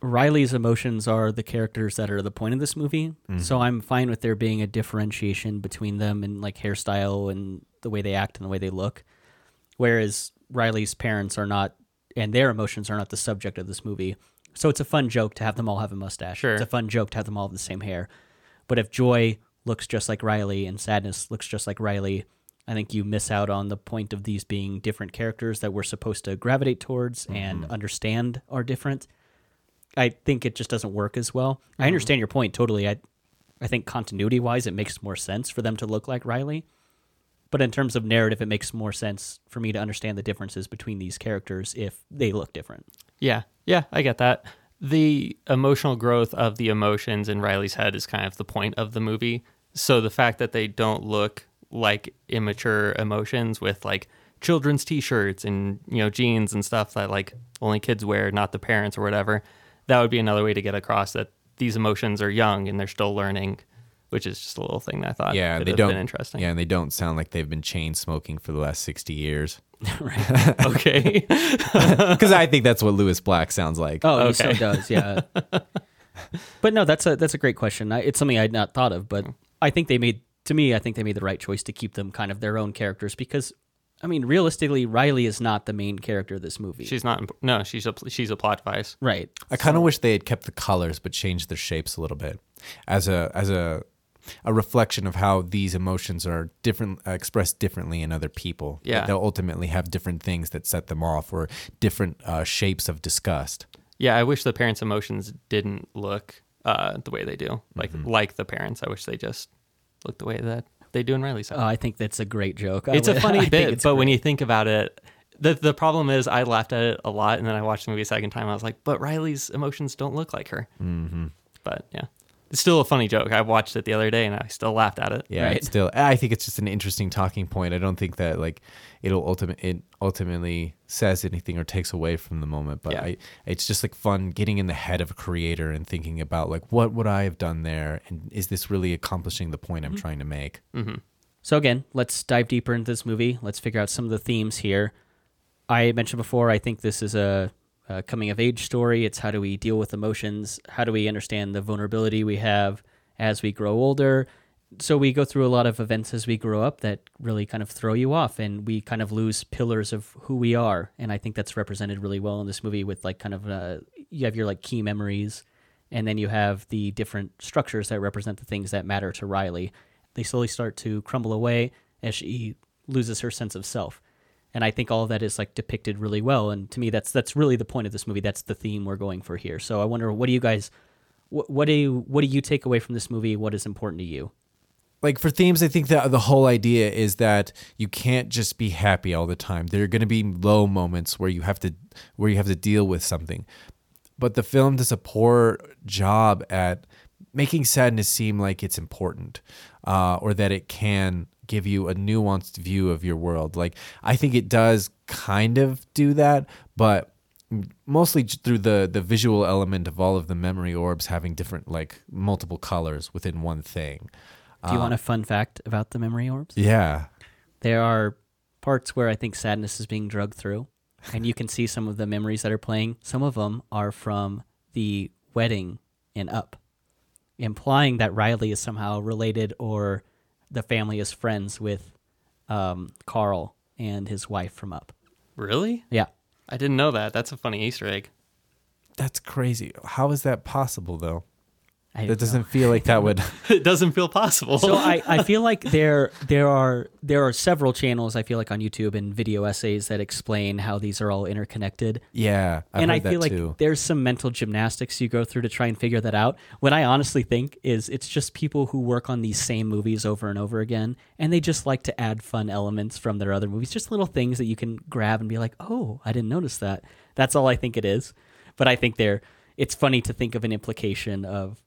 Riley's emotions are the characters that are the point of this movie. Mm-hmm. So I'm fine with there being a differentiation between them and like hairstyle and the way they act and the way they look. Whereas Riley's parents are not, and their emotions are not the subject of this movie. So it's a fun joke to have them all have a mustache. Sure. It's a fun joke to have them all have the same hair. But if Joy looks just like Riley and Sadness looks just like Riley, I think you miss out on the point of these being different characters that we're supposed to gravitate towards and mm-hmm. understand are different. I think it just doesn't work as well. I mm-hmm. understand your point totally. I I think continuity wise it makes more sense for them to look like Riley. But in terms of narrative, it makes more sense for me to understand the differences between these characters if they look different. Yeah, yeah, I get that. The emotional growth of the emotions in Riley's head is kind of the point of the movie. So the fact that they don't look like immature emotions with like children's t-shirts and you know jeans and stuff that like only kids wear, not the parents or whatever, that would be another way to get across that these emotions are young and they're still learning, which is just a little thing that I thought Yeah, they don't. been interesting. Yeah, and they don't sound like they've been chain smoking for the last sixty years. okay. Because I think that's what Lewis Black sounds like. Oh, he so does, yeah. but no, that's a that's a great question. I, it's something I'd not thought of, but hmm. I think they made to me, I think they made the right choice to keep them kind of their own characters because, I mean, realistically, Riley is not the main character of this movie, she's not. imp- No, she's a she's a plot device. right? I kind of wish they had kept the colors but changed their shapes a little bit, as a as a a reflection of how these emotions are different uh, expressed differently in other people. Yeah. they'll ultimately have different things that set them off, or different uh, shapes of disgust. Yeah, I wish the parents' emotions didn't look uh, the way they do. Like like the parents, I wish they just looked the way that they do in Riley's. Oh, I think that's a great joke. I it's a would- funny bit, but when you think about it, the the problem is I laughed at it a lot, and then I watched the movie a second time. I was like, but Riley's emotions don't look like her. Mm-hmm. But yeah, it's still a funny joke. I watched it the other day, and I still laughed at it. Yeah, Right. it's still. I think it's just an interesting talking point. I don't think that like it'll ultimate it ultimately says anything or takes away from the moment. But Yeah. I, it's just like fun getting in the head of a creator and thinking about like what would I have done there, and is this really accomplishing the point I'm mm-hmm. trying to make? Mm-hmm. So again, let's dive deeper into this movie. Let's figure out some of the themes here. I mentioned before, I think this is a, coming of age story. It's how do we deal with emotions? How do we understand the vulnerability we have as we grow older? So we go through a lot of events as we grow up that really kind of throw you off, and we kind of lose pillars of who we are. And I think that's represented really well in this movie with like kind of uh, you have your like key memories, and then you have the different structures that represent the things that matter to Riley. They slowly start to crumble away as she loses her sense of self. And I think all of that is like depicted really well. And to me, that's that's really the point of this movie. That's the theme we're going for here. So I wonder, what do you guys, what, what do you, what do you take away from this movie? What is important to you? like for themes i think that the whole idea is that you can't just be happy all the time there are going to be low moments where you have to where you have to deal with something but the film does a poor job at making sadness seem like it's important uh, or that it can give you a nuanced view of your world like i think it does kind of do that but mostly through the the visual element of all of the memory orbs having different like multiple colors within one thing Do you uh, want a fun fact about the memory orbs? yeah There are parts where I think sadness is being drugged through, and you can see some of the memories that are playing. Some of them are from the wedding and Up, implying that Riley is somehow related or the family is friends with um, Carl and his wife from Up. Really? Yeah. I didn't know that. That's a funny Easter egg. That's crazy. How is that possible though? I That doesn't know. feel like that would. it doesn't feel possible. So I, I feel like there there are there are several channels I feel like on YouTube and video essays that explain how these are all interconnected. yeah, I've and heard I feel that like too. there's some mental gymnastics you go through to try and figure that out. What I honestly think is it's just people who work on these same movies over and over again, and they just like to add fun elements from their other movies, just little things that you can grab and be like, "Oh, I didn't notice that." That's all I think it is. But I think they're it's funny to think of an implication of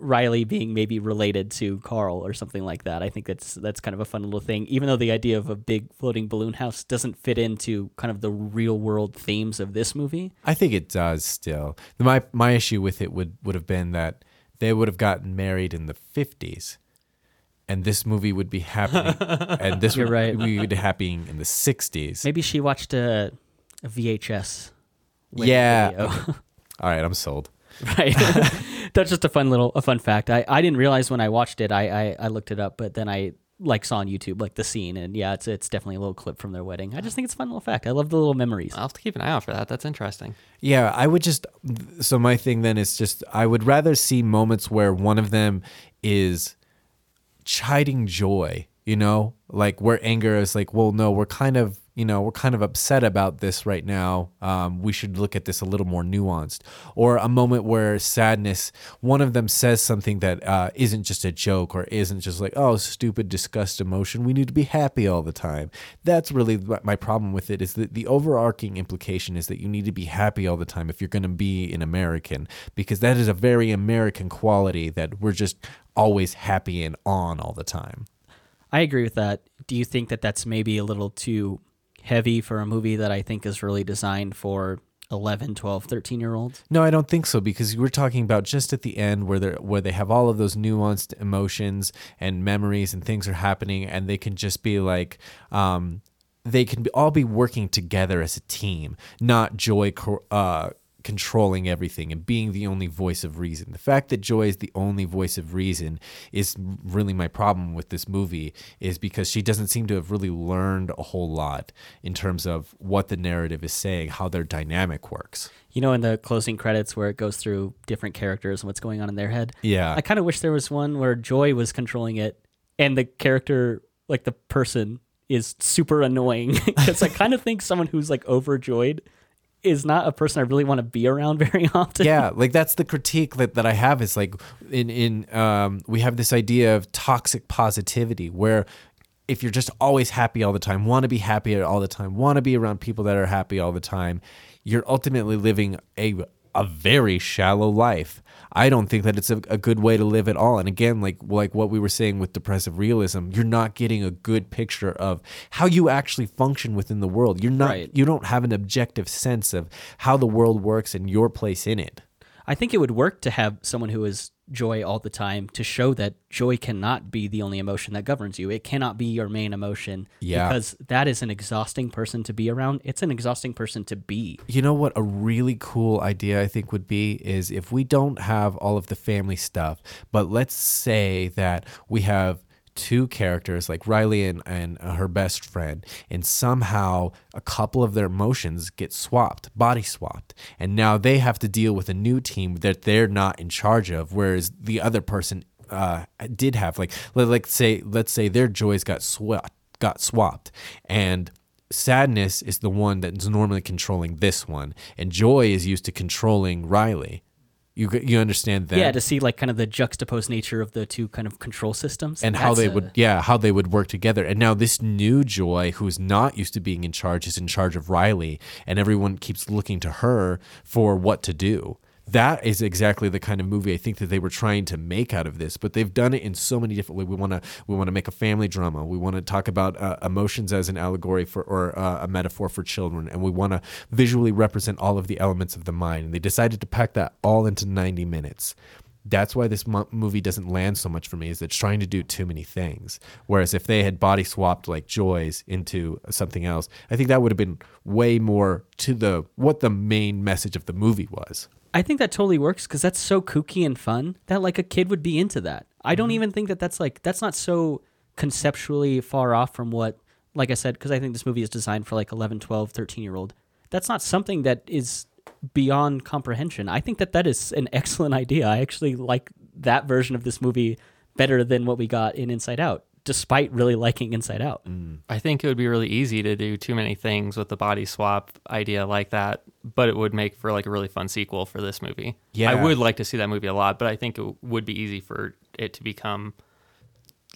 Riley being maybe related to Carl or something like that. I think that's that's kind of a fun little thing. Even though the idea of a big floating balloon house doesn't fit into kind of the real world themes of this movie. I think it does still. My my issue with it would would have been that they would have gotten married in the fifties, and this movie would be happening, and this You're would, right. we would be happening in the sixties. Maybe she watched a, a VHS. Yeah. video. All right, I'm sold. right. That's just a fun little a fun fact. I, I didn't realize when I watched it. I, I I looked it up, but then I like saw on YouTube like the scene, and yeah, it's it's definitely a little clip from their wedding. I just think it's a fun little fact. I love the little memories. I'll have to keep an eye out for that. That's interesting. Yeah, I would just. So my thing then is just I would rather see moments where one of them is chiding joy, you know, like where anger is like, well, no, we're kind of, you know, we're kind of upset about this right now. Um, we should look at this a little more nuanced. Or a moment where sadness, one of them says something that uh, isn't just a joke or isn't just like, oh, stupid, disgust emotion. We need to be happy all the time. That's really my problem with it is that the overarching implication is that you need to be happy all the time if you're going to be an American, because that is a very American quality that we're just always happy and on all the time. I agree with that. Do you think that that's maybe a little too heavy for a movie that I think is really designed for 11, 12, 13 year olds? No, I don't think so because we're talking about just at the end where they where they have all of those nuanced emotions and memories and things are happening and they can just be like um, they can be, all be working together as a team, not Joy uh, controlling everything and being the only voice of reason. The fact that Joy is the only voice of reason is really my problem with this movie is because she doesn't seem to have really learned a whole lot in terms of what the narrative is saying, how their dynamic works. You know, in the closing credits where it goes through different characters and what's going on in their head? Yeah. I kind of wish there was one where Joy was controlling it and the character, like the person, is super annoying. Because I kind of think someone who's like overjoyed is not a person I really want to be around very often. yeah like that's the critique that, that i have is like in in um we have this idea of toxic positivity where if you're just always happy all the time want to be happy all the time want to be around people that are happy all the time you're ultimately living a a very shallow life. I don't think that it's a, a good way to live at all. And again like like what we were saying with depressive realism you're not getting a good picture of how you actually function within the world. You're not Right. you don't have an objective sense of how the world works and your place in it I think it would work to have someone who is joy all the time to show that joy cannot be the only emotion that governs you. It cannot be your main emotion. Yeah. Because that is an exhausting person to be around. It's an exhausting person to be. You know what a really cool idea I think would be is if we don't have all of the family stuff, but let's say that we have two characters like Riley and, and uh, her best friend, and somehow a couple of their emotions get swapped, body swapped, and now they have to deal with a new team that they're not in charge of, whereas the other person uh, did have like let, like say let's say their joys got swapped got swapped and sadness is the one that's normally controlling this one and joy is used to controlling riley you you understand that Yeah, to see like kind of the juxtaposed nature of the two kind of control systems. And how they a- would yeah how they would work together. And now this new joy who's not used to being in charge is in charge of riley and everyone keeps looking to her for what to do that is exactly the kind of movie I think that they were trying to make out of this, but they've done it in so many different ways. We want to we want to make a family drama. We want to talk about uh, emotions as an allegory for or uh, a metaphor for children, and we want to visually represent all of the elements of the mind. And they decided to pack that all into ninety minutes that's why this mo- movie doesn't land so much for me is it's trying to do too many things whereas if they had body swapped like joys into something else i think that would have been way more to the what the main message of the movie was I think that totally works because that's so kooky and fun that like a kid would be into that. I don't mm-hmm. even think that that's like that's not so conceptually far off from what like I said because I think this movie is designed for like 11, 12, 13 year old. That's not something that is beyond comprehension. I think that that is an excellent idea. I actually like that version of this movie better than what we got in Inside Out despite really liking Inside Out. I think it would be really easy to do too many things with the body swap idea like that, but it would make for like a really fun sequel for this movie. Yeah. I would like to see that movie a lot, but I think it would be easy for it to become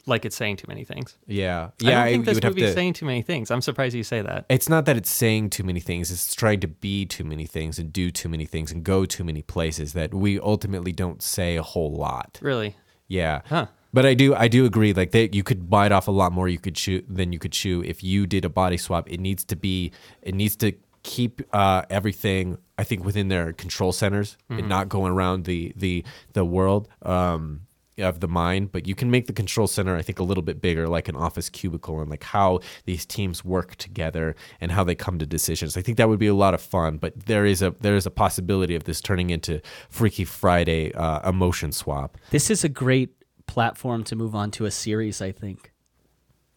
like it's saying too many things. yeah I yeah don't think you this would have to saying too many things. I'm surprised you say that. it's not that it's saying too many things it's trying to be too many things and do too many things and go too many places that we ultimately don't say a whole lot Really? Yeah. Huh. But I do I do agree like they you could bite off a lot more you could chew than you could chew if you did a body swap. It needs to be it needs to keep uh, everything I think within their control centers and not going around the the the world um, of the mind. But you can make the control center I think a little bit bigger, like an office cubicle, and like how these teams work together and how they come to decisions. I think that would be a lot of fun. But there is a there is a possibility of this turning into Freaky Friday uh, emotion swap. This is a great platform to move on to a series, I think,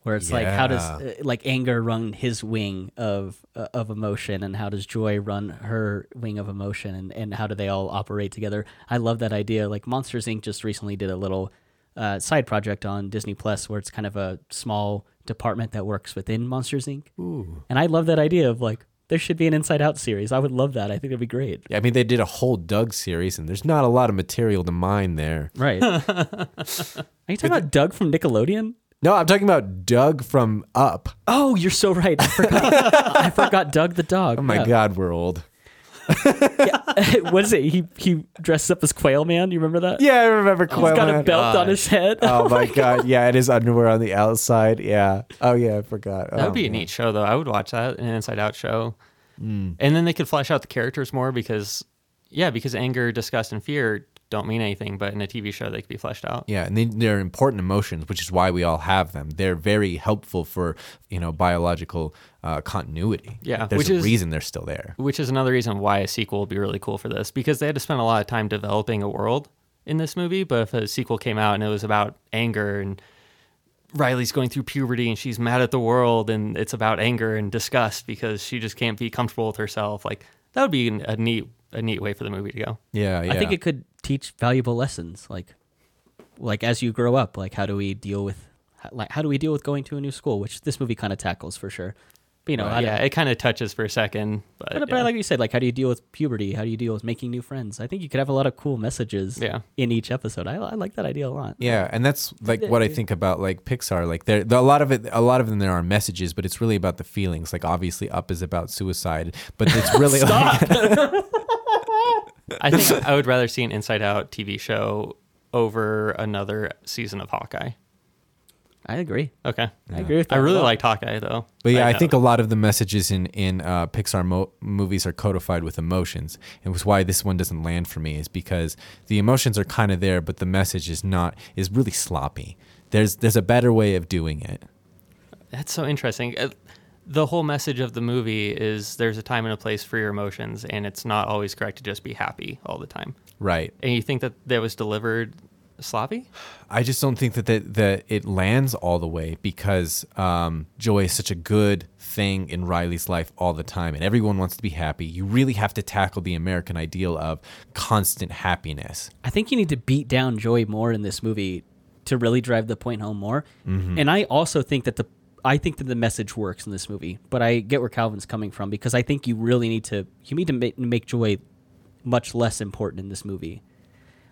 where it's like how does uh, like anger run his wing of uh, of emotion, and how does joy run her wing of emotion, and and how do they all operate together? I love that idea. Like Monsters Inc. just recently did a little uh, side project on Disney Plus, where it's kind of a small department that works within Monsters Inc. And I love that idea of like there should be an Inside Out series. I would love that. I think it'd be great. Yeah, I mean, they did a whole Doug series, and there's not a lot of material to mine there. Right. Are you talking about Doug from Nickelodeon? No, I'm talking about Doug from Up. Oh, you're so right. I forgot. I forgot Doug the dog. Oh my Yeah. God, we're old. what is it? He he dresses up as Quail Man. You remember that? Yeah, I remember Quail He's got a Quail belt on his head. Oh, oh my God, yeah, it is underwear on the outside. Yeah. Oh yeah, I forgot. That would Oh, be a man. neat show, though. I would watch that, an Inside Out show. Mm. And then they could flesh out the characters more because, yeah, because anger, disgust, and fear don't mean anything, but in a TV show, they could be fleshed out. Yeah, and they, they're important emotions, which is why we all have them. They're very helpful for you know biological uh, continuity. Yeah, there's which a is- reason they're still there. Which is another reason why a sequel would be really cool for this because they had to spend a lot of time developing a world in this movie. But if a sequel came out and it was about anger and Riley's going through puberty and she's mad at the world and it's about anger and disgust because she just can't be comfortable with herself, like that would be a neat a neat way for the movie to go. Yeah, yeah. I think it could teach valuable lessons, like like as you grow up, like how do we deal with like how do we deal with going to a new school, which this movie kind of tackles for sure. But, you know, I, yeah, it kind of touches for a second, but, But, yeah. but like you said, like how do you deal with puberty? How do you deal with making new friends? I think you could have a lot of cool messages Yeah. in each episode. I, I like that idea a lot. Yeah, and that's like what I think about like Pixar. Like there, a lot of it, a lot of them there are messages, but it's really about the feelings. Like obviously, Up is about suicide, but it's really like, I think I would rather see an Inside Out TV show over another season of Hawkeye. I agree. Okay, I agree with that. I a really lot. liked Hawkeye though. But yeah, Right I think a lot of the messages in in uh, Pixar mo- movies are codified with emotions. It was why this one doesn't land for me is because the emotions are kind of there, but the message is not is really sloppy. There's there's a better way of doing it. That's so interesting. Uh, The whole message of the movie is there's a time and a place for your emotions, and it's not always correct to just be happy all the time. Right. And you think that that was delivered Slavi? I just don't think that that, that it lands all the way because um, joy is such a good thing in Riley's life all the time, and everyone wants to be happy. You really have to tackle the American ideal of constant happiness. I think you need to beat down Joy more in this movie to really drive the point home more. And I also think that the I think that the message works in this movie, but I get where Calvin's coming from because I think you really need to you need to make, make Joy much less important in this movie.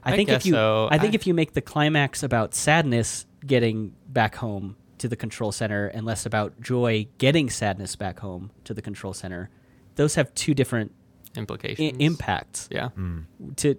I, I think guess if you so. I think I- if you make the climax about sadness getting back home to the control center and less about joy getting sadness back home to the control center, those have two different I- Implications. impacts Yeah. to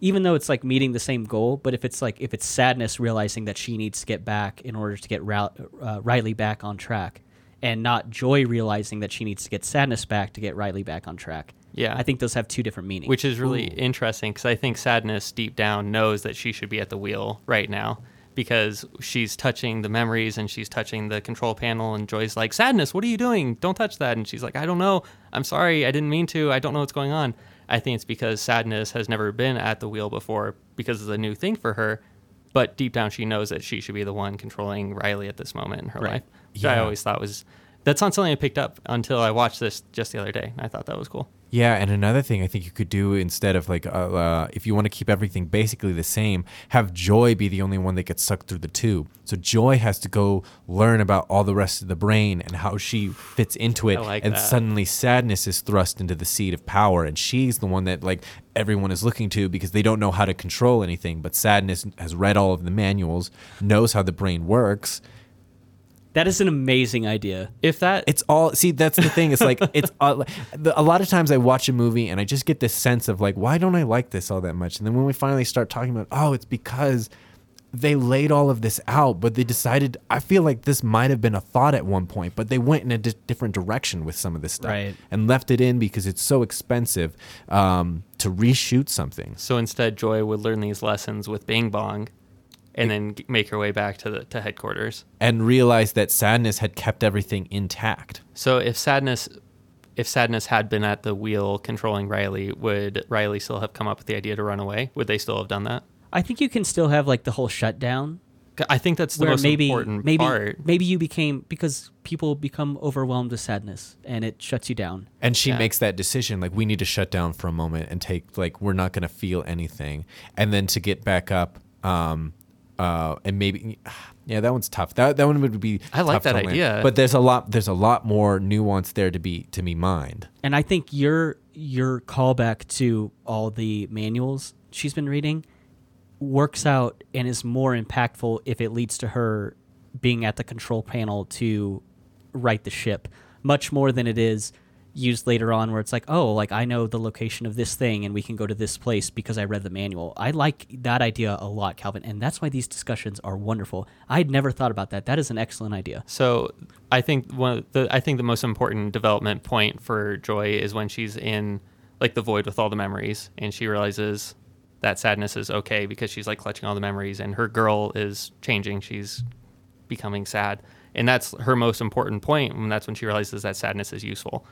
even though it's like meeting the same goal but if it's like if it's sadness realizing that she needs to get back in order to get Ra- uh, riley back on track and not joy realizing that she needs to get sadness back to get riley back on track Yeah. i think those have two different meanings Which is really interesting because I think sadness deep down knows that she should be at the wheel right now because she's touching the memories and she's touching the control panel and Joy's like, "Sadness, what are you doing? Don't touch that." And she's like, "I don't know. I'm sorry. I didn't mean to. I don't know what's going on." I think it's because sadness has never been at the wheel before because it's a new thing for her. But deep down, she knows that she should be the one controlling Riley at this moment in her Right. life, which I always thought was that's not something I picked up until I watched this just the other day. I thought that was cool. Yeah, and another thing I think you could do instead of like, uh, uh, if you want to keep everything basically the same, have Joy be the only one that gets sucked through the tube. So Joy has to go learn about all the rest of the brain and how she fits into it, I like and that. suddenly sadness is thrust into the seat of power, and she's the one that like everyone is looking to because they don't know how to control anything. But sadness has read all of the manuals, knows how the brain works. That is an amazing idea If that It's all see. That's the thing. It's like it's the, a lot of times I watch a movie and I just get this sense of like, why don't I like this all that much? And then when we finally start talking about, oh, it's because they laid all of this out, but they decided. I feel like this might have been a thought at one point, but they went in a di- different direction with some of this stuff Right. and left it in because it's so expensive um, to reshoot something. So instead, Joy would learn these lessons with Bing Bong, and then make her way back to the to headquarters. And realize that sadness had kept everything intact. So if sadness, if sadness had been at the wheel controlling Riley, would Riley still have come up with the idea to run away? Would they still have done that? i think you can still have like the whole shutdown i think that's the most maybe important maybe part. maybe you became because people become overwhelmed with sadness and it shuts you down and she Yeah. makes that decision like we need to shut down for a moment and take like we're not going to feel anything and then to get back up um uh and maybe yeah that one's tough that that one would be I like tough to that land. idea. but there's a lot there's a lot more nuance there to be to be mined And I think your your callback to all the manuals she's been reading works out and is more impactful if it leads to her being at the control panel to right the ship, much more than it is used later on where it's like, oh, like I know the location of this thing and we can go to this place because I read the manual. I like that idea a lot, Calvin, and that's why these discussions are wonderful. I had never thought about that. That is an excellent idea. So I think one the I think the most important development point for Joy is when she's in like the void with all the memories and she realizes that sadness is okay because she's like clutching all the memories and her girl is changing. She's becoming sad. And that's her most important point and that's when she realizes that sadness is useful.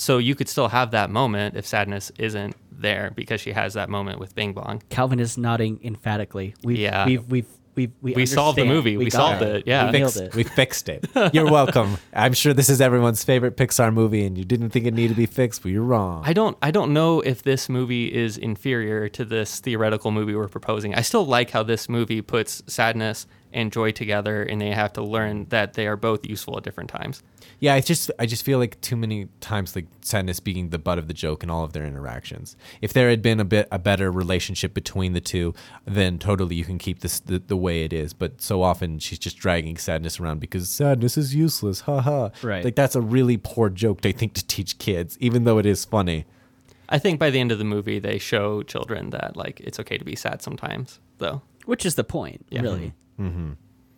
So you could still have that moment if sadness isn't there because she has that moment with Bing Bong. Calvin is nodding emphatically. We've, Yeah. we've, we've, we've, we, We solved the movie. We got solved it. Yeah. we We nailed Fixed- it. we fixed it you're welcome i'm sure this is everyone's favorite pixar movie and you didn't think it needed to be fixed but you're wrong I don't I don't know if this movie is inferior to this theoretical movie we're proposing. I still like how this movie puts sadness and joy together and they have to learn that they are both useful at different times. Yeah, I just I just feel like too many times like sadness being the butt of the joke in all of their interactions. If there had been a bit a better relationship between the two, then totally you can keep this the, the way it is. But so often she's just dragging sadness around because sadness is useless. Ha ha. Right. Like that's a really poor joke I think to teach kids, even though it is funny. I think by the end of the movie they show children that like it's okay to be sad sometimes though. Which is the point, Yeah. really. Mm-hmm. Mm-hmm.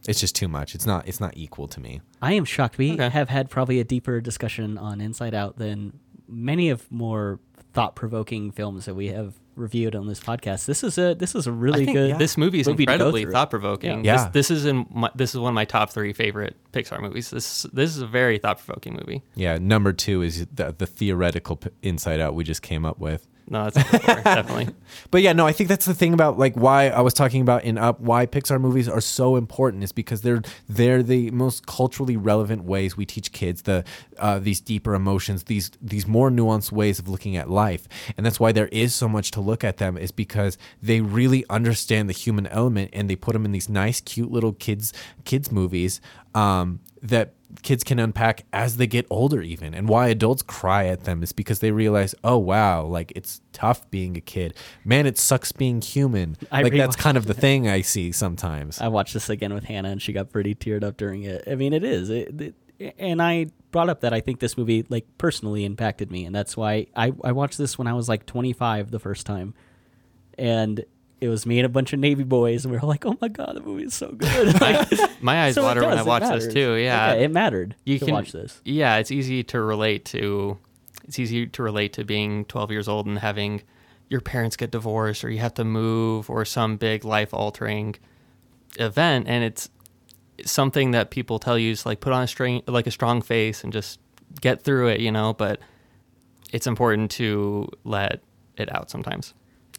It's just too much. It's not it's not equal to me. I am shocked. We Okay. have had probably a deeper discussion on Inside Out than many of more thought-provoking films that we have reviewed on this podcast. This is a this is a really think, good. yeah. This movie is movie incredibly thought provoking. Yeah. This, this is in my, this is one of my top 3 favorite Pixar movies. This this is a very thought provoking movie. Yeah, number 2 is the the theoretical inside out we just came up with. No, that's definitely. But yeah, no, I think that's the thing about like why I was talking about in Up, why Pixar movies are so important is because they're they're the most culturally relevant ways we teach kids the uh, these deeper emotions, these these more nuanced ways of looking at life, and that's why there is so much to look at them is because they really understand the human element and they put them in these nice, cute little kids kids movies um, that kids can unpack as they get older even. And why adults cry at them is because they realize oh wow like it's tough being a kid. Man it sucks being human. I like that's kind of the thing i see sometimes. I watched this again with Hannah, and she got pretty teared up during it. I mean, it is, it, it- and I brought up that I think this movie like personally impacted me, and that's why I I watched this when I was like 25 the first time, and it was me and a bunch of Navy boys, and we were like, oh my god, the movie is so good. Like, My eyes so water when I watch this too. Yeah, it mattered you can watch this. Yeah, it's easy to relate to. It's easy to relate to being 12 years old and having your parents get divorced, or you have to move, or some big life altering event, and it's something that people tell you is like put on a string, like a strong face, and just get through it, you know. But it's important to let it out sometimes.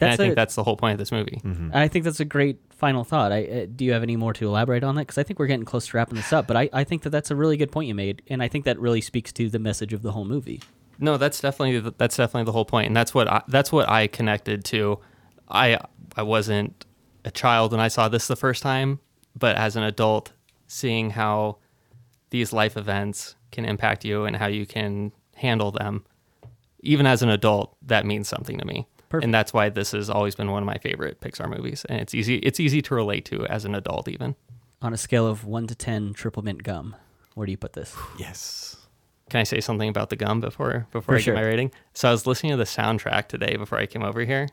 And I think a- that's the whole point of this movie. I think that's a great final thought. I, uh, do you have any more to elaborate on that? Because I think we're getting close to wrapping this up. But I, I think that that's a really good point you made, and I think that really speaks to the message of the whole movie. No, that's definitely the- that's definitely the whole point, and that's what I, that's what I connected to. I I wasn't a child when I saw this the first time, but as an adult, seeing how these life events can impact you and how you can handle them, even as an adult, that means something to me. Perfect. And that's why this has always been one of my favorite Pixar movies, and it's easy it's easy to relate to as an adult even. On a scale of one to ten, triple mint gum, where do you put this? yes Can I say something about the gum before before For I sure. get my rating? So I was listening to the soundtrack today before I came over here,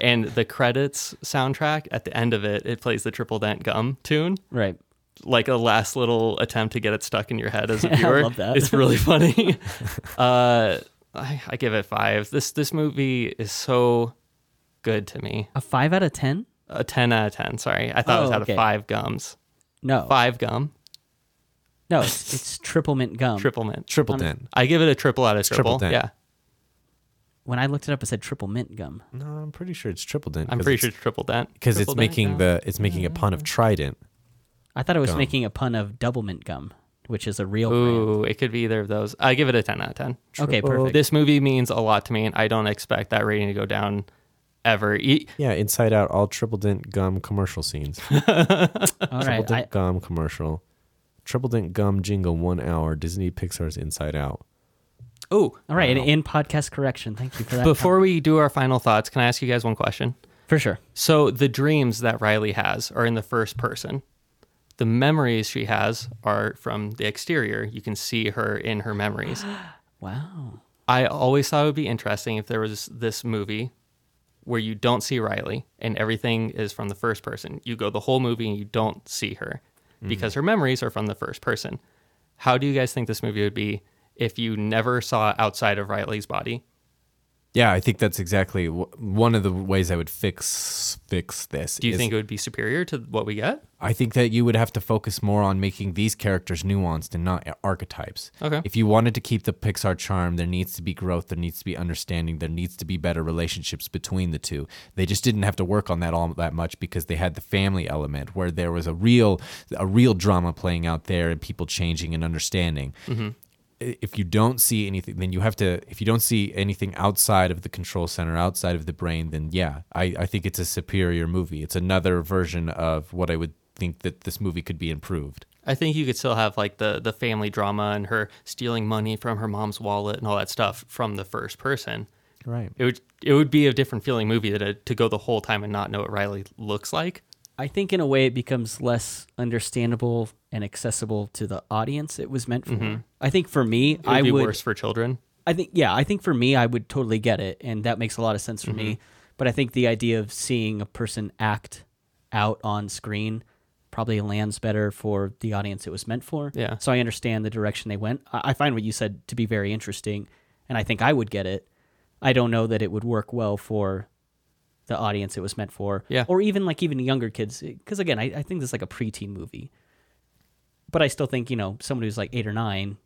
and the credits soundtrack at the end of it, it plays the Triple Dent Gum tune, Right. like a last little attempt to get it stuck in your head as a viewer. love that. It's really funny. uh, I, I give it five. This this movie is so good to me. A five out of ten? A ten out of ten. Sorry, I thought it was Oh, out okay. of five gums. No. Five gum, No, it's, it's triple mint gum. triple mint. triple dent I give it a triple out of triple triple. Yeah, When I looked it up, it said triple mint gum. no i'm pretty sure it's triple dent I'm pretty sure it's triple dent because it's dent making gum. the it's making a pun of mm. trident I thought it was Gum. making a pun of double mint gum, which is a real brand. Ooh, it could be either of those. I give it a 10 out of 10. Okay, Triple- perfect. This movie means a lot to me, and I don't expect that rating to go down ever. E- yeah inside out all triple dent gum commercial scenes All triple right. dent I, gum commercial triple dent gum jingle one hour disney pixar's inside out Ooh, all right. and In podcast correction. Thank you for that. before we do our final thoughts, can I ask you guys one question? For sure. So, the dreams that Riley has are in the first person. The memories she has are from the exterior. You can see her in her memories. Wow. I always thought it would be interesting if there was this movie where you don't see Riley and everything is from the first person. You go the whole movie and you don't see her mm-hmm. because her memories are from the first person. How do you guys think this movie would be if you never saw outside of Riley's body? Yeah, I think that's exactly w- one of the ways I would fix fix this. Do you think it would be superior to what we get? I think that you would have to focus more on making these characters nuanced and not archetypes. Okay. If you wanted to keep the Pixar charm, there needs to be growth, there needs to be understanding, there needs to be better relationships between the two. They just didn't have to work on that all that much because they had the family element where there was a real a real drama playing out there and people changing and understanding. Mm-hmm. If you don't see anything, then you have to. If you don't see anything outside of the control center, outside of the brain, then yeah, I, I think it's a superior movie. It's another version of what I would think that this movie could be improved. I think you could still have like the the family drama and her stealing money from her mom's wallet and all that stuff from the first person. Right. It would it would be a different feeling movie to uh, to go the whole time and not know what Riley looks like. I think in a way it becomes less understandable and accessible to the audience it was meant for. Mm-hmm. I think for me, It would I be would. worse for children. I think yeah, I think for me, I would totally get it, and that makes a lot of sense for me. Mm-hmm. But I think the idea of seeing a person act out on screen probably lands better for the audience it was meant for. Yeah. So I understand the direction they went. I, I find what you said to be very interesting, and I think I would get it. I don't know that it would work well for the audience it was meant for. Yeah. Or even like even younger kids, because again, I, I think this is like a preteen movie. But I still think you know someone who's like eight or nine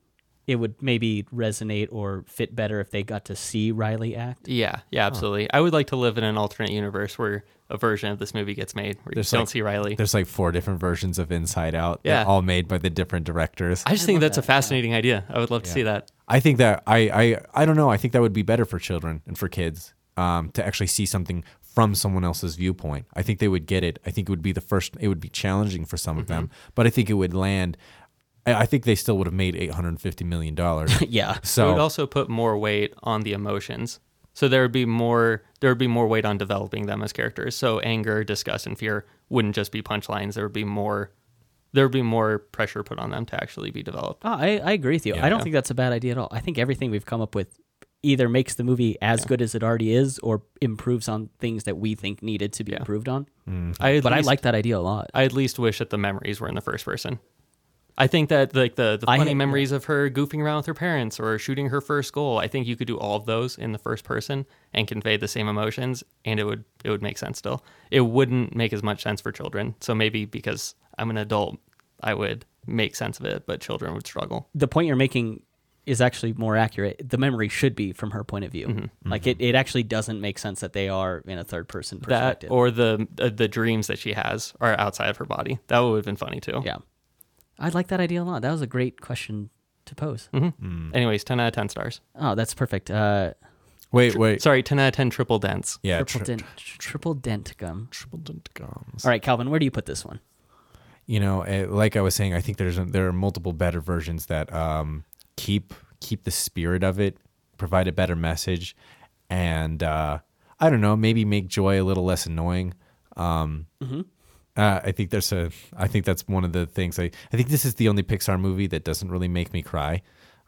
it would maybe resonate or fit better if they got to see Riley act. Yeah, yeah, absolutely. I would like to live in an alternate universe where a version of this movie gets made where There's you don't see Riley. There's like four different versions of Inside Out. Yeah. all made by the different directors. I just think that's a fascinating idea. I would love to see that. I think that I, I I don't know. I think that would be better for children and for kids um, to actually see something from someone else's viewpoint. I think they would get it. I think it would be the first. It would be challenging for some of mm-hmm. them, but I think it would land. I, I think they still would have made eight hundred and fifty million dollars. yeah. So it would also put more weight on the emotions. So there would be more there would be more weight on developing them as characters. So anger, disgust, and fear wouldn't just be punchlines. There would be more there would be more pressure put on them to actually be developed. Oh, I, I agree with you. I don't Yeah. think that's a bad idea at all. I think everything we've come up with either makes the movie as good as it already is or improves on things that we think needed to be Yeah. improved on. Mm. I at But I like that idea a lot. I at least wish that the memories were in the first person. I think that like the the funny had- memories of her goofing around with her parents or shooting her first goal. I think you could do all of those in the first person and convey the same emotions, and it would it would make sense still. It wouldn't make as much sense for children. So maybe because I'm an adult, I would make sense of it, but children would struggle. the point you're making is actually more accurate. The memory should be from her point of view. Mm-hmm. Like it, it actually doesn't make sense that they are in a third person That perspective. or the uh, the dreams that she has are outside of her body. That would have been funny too. yeah. I like that idea a lot. That was a great question to pose. Mm-hmm. Anyways, ten out of ten stars. Oh, that's perfect. Uh, wait, wait. Sorry, ten out of ten triple dents. yeah, triple, tri- dent, triple dent gum. triple dent gums. All right, Calvin, where do you put this one? you know eh, like i was saying i think there's there are multiple better versions that um keep keep the spirit of it provide a better message and uh i don't know maybe make joy a little less annoying um uh, I think there's a. I think that's one of the things. I. I think this is the only Pixar movie that doesn't really make me cry.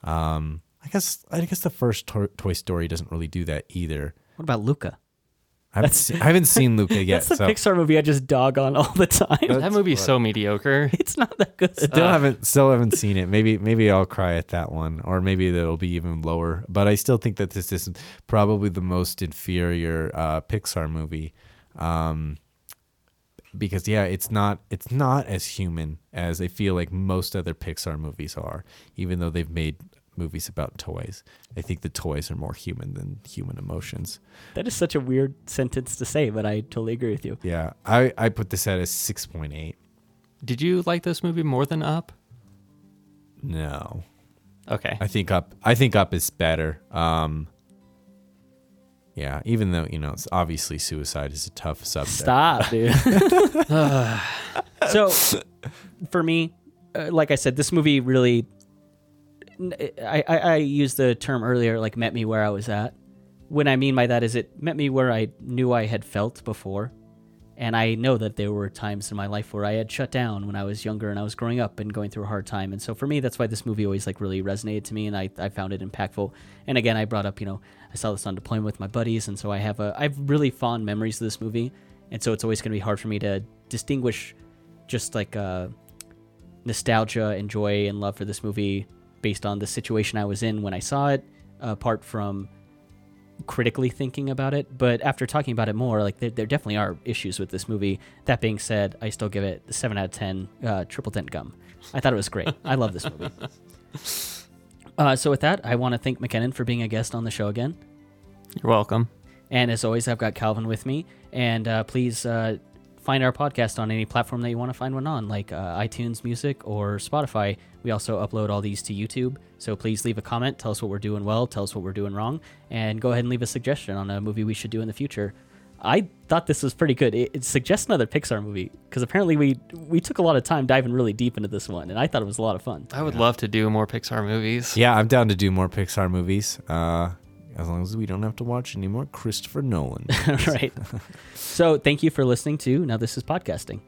Um, I guess. I guess the first to- Toy Story doesn't really do that either. What about Luca? I haven't, seen, I haven't seen Luca yet. That's the so Pixar movie I just dog on all the time. That movie is so mediocre. it's not that good. Still haven't still haven't seen it. Maybe maybe I'll cry at that one, or maybe that'll be even lower. But I still think that this is probably the most inferior uh, Pixar movie, um, because yeah, it's not it's not as human as I feel like most other Pixar movies are. Even though they've made movies about toys, I think the toys are more human than human emotions. That is such a weird sentence to say, but I totally agree with you. Yeah, I I put this at a six point eight. Did you like this movie more than Up? No. Okay. I think up. I think up is better. Um, yeah, even though you know, it's obviously suicide is a tough subject. Stop, dude. so, for me, uh, like I said, this movie really. I, I, I used the term earlier, like met me where I was at. What I mean by that is it met me where I knew I had felt before. And I know that there were times in my life where I had shut down when I was younger and I was growing up and going through a hard time. And so for me, that's why this movie always like really resonated to me and I, I found it impactful. And again, I brought up, you know, I saw this on deployment with my buddies. And so I have a, I have really fond memories of this movie. And so it's always going to be hard for me to distinguish just like uh, nostalgia and joy and love for this movie based on the situation I was in when I saw it, apart from critically thinking about it. But after talking about it more, like there, there definitely are issues with this movie. That being said, I still give it a seven out of ten. Uh, triple dent gum. I thought it was great. I love this movie. Uh, so with that, I want to thank McKinnon for being a guest on the show again. You're welcome. And as always, I've got Calvin with me. And uh, please uh, find our podcast on any platform that you want to find one on, like uh, iTunes Music or Spotify. We also upload all these to YouTube. So please leave a comment. Tell us what we're doing well. Tell us what we're doing wrong. And go ahead and leave a suggestion on a movie we should do in the future. I thought this was pretty good. It, it suggests another Pixar movie because apparently we we took a lot of time diving really deep into this one, and I thought it was a lot of fun. I would love to do more Pixar movies. Yeah, I'm down to do more Pixar movies. Uh, as long as we don't have to watch any more Christopher Nolan. right. so thank you for listening to Now This Is Podcasting.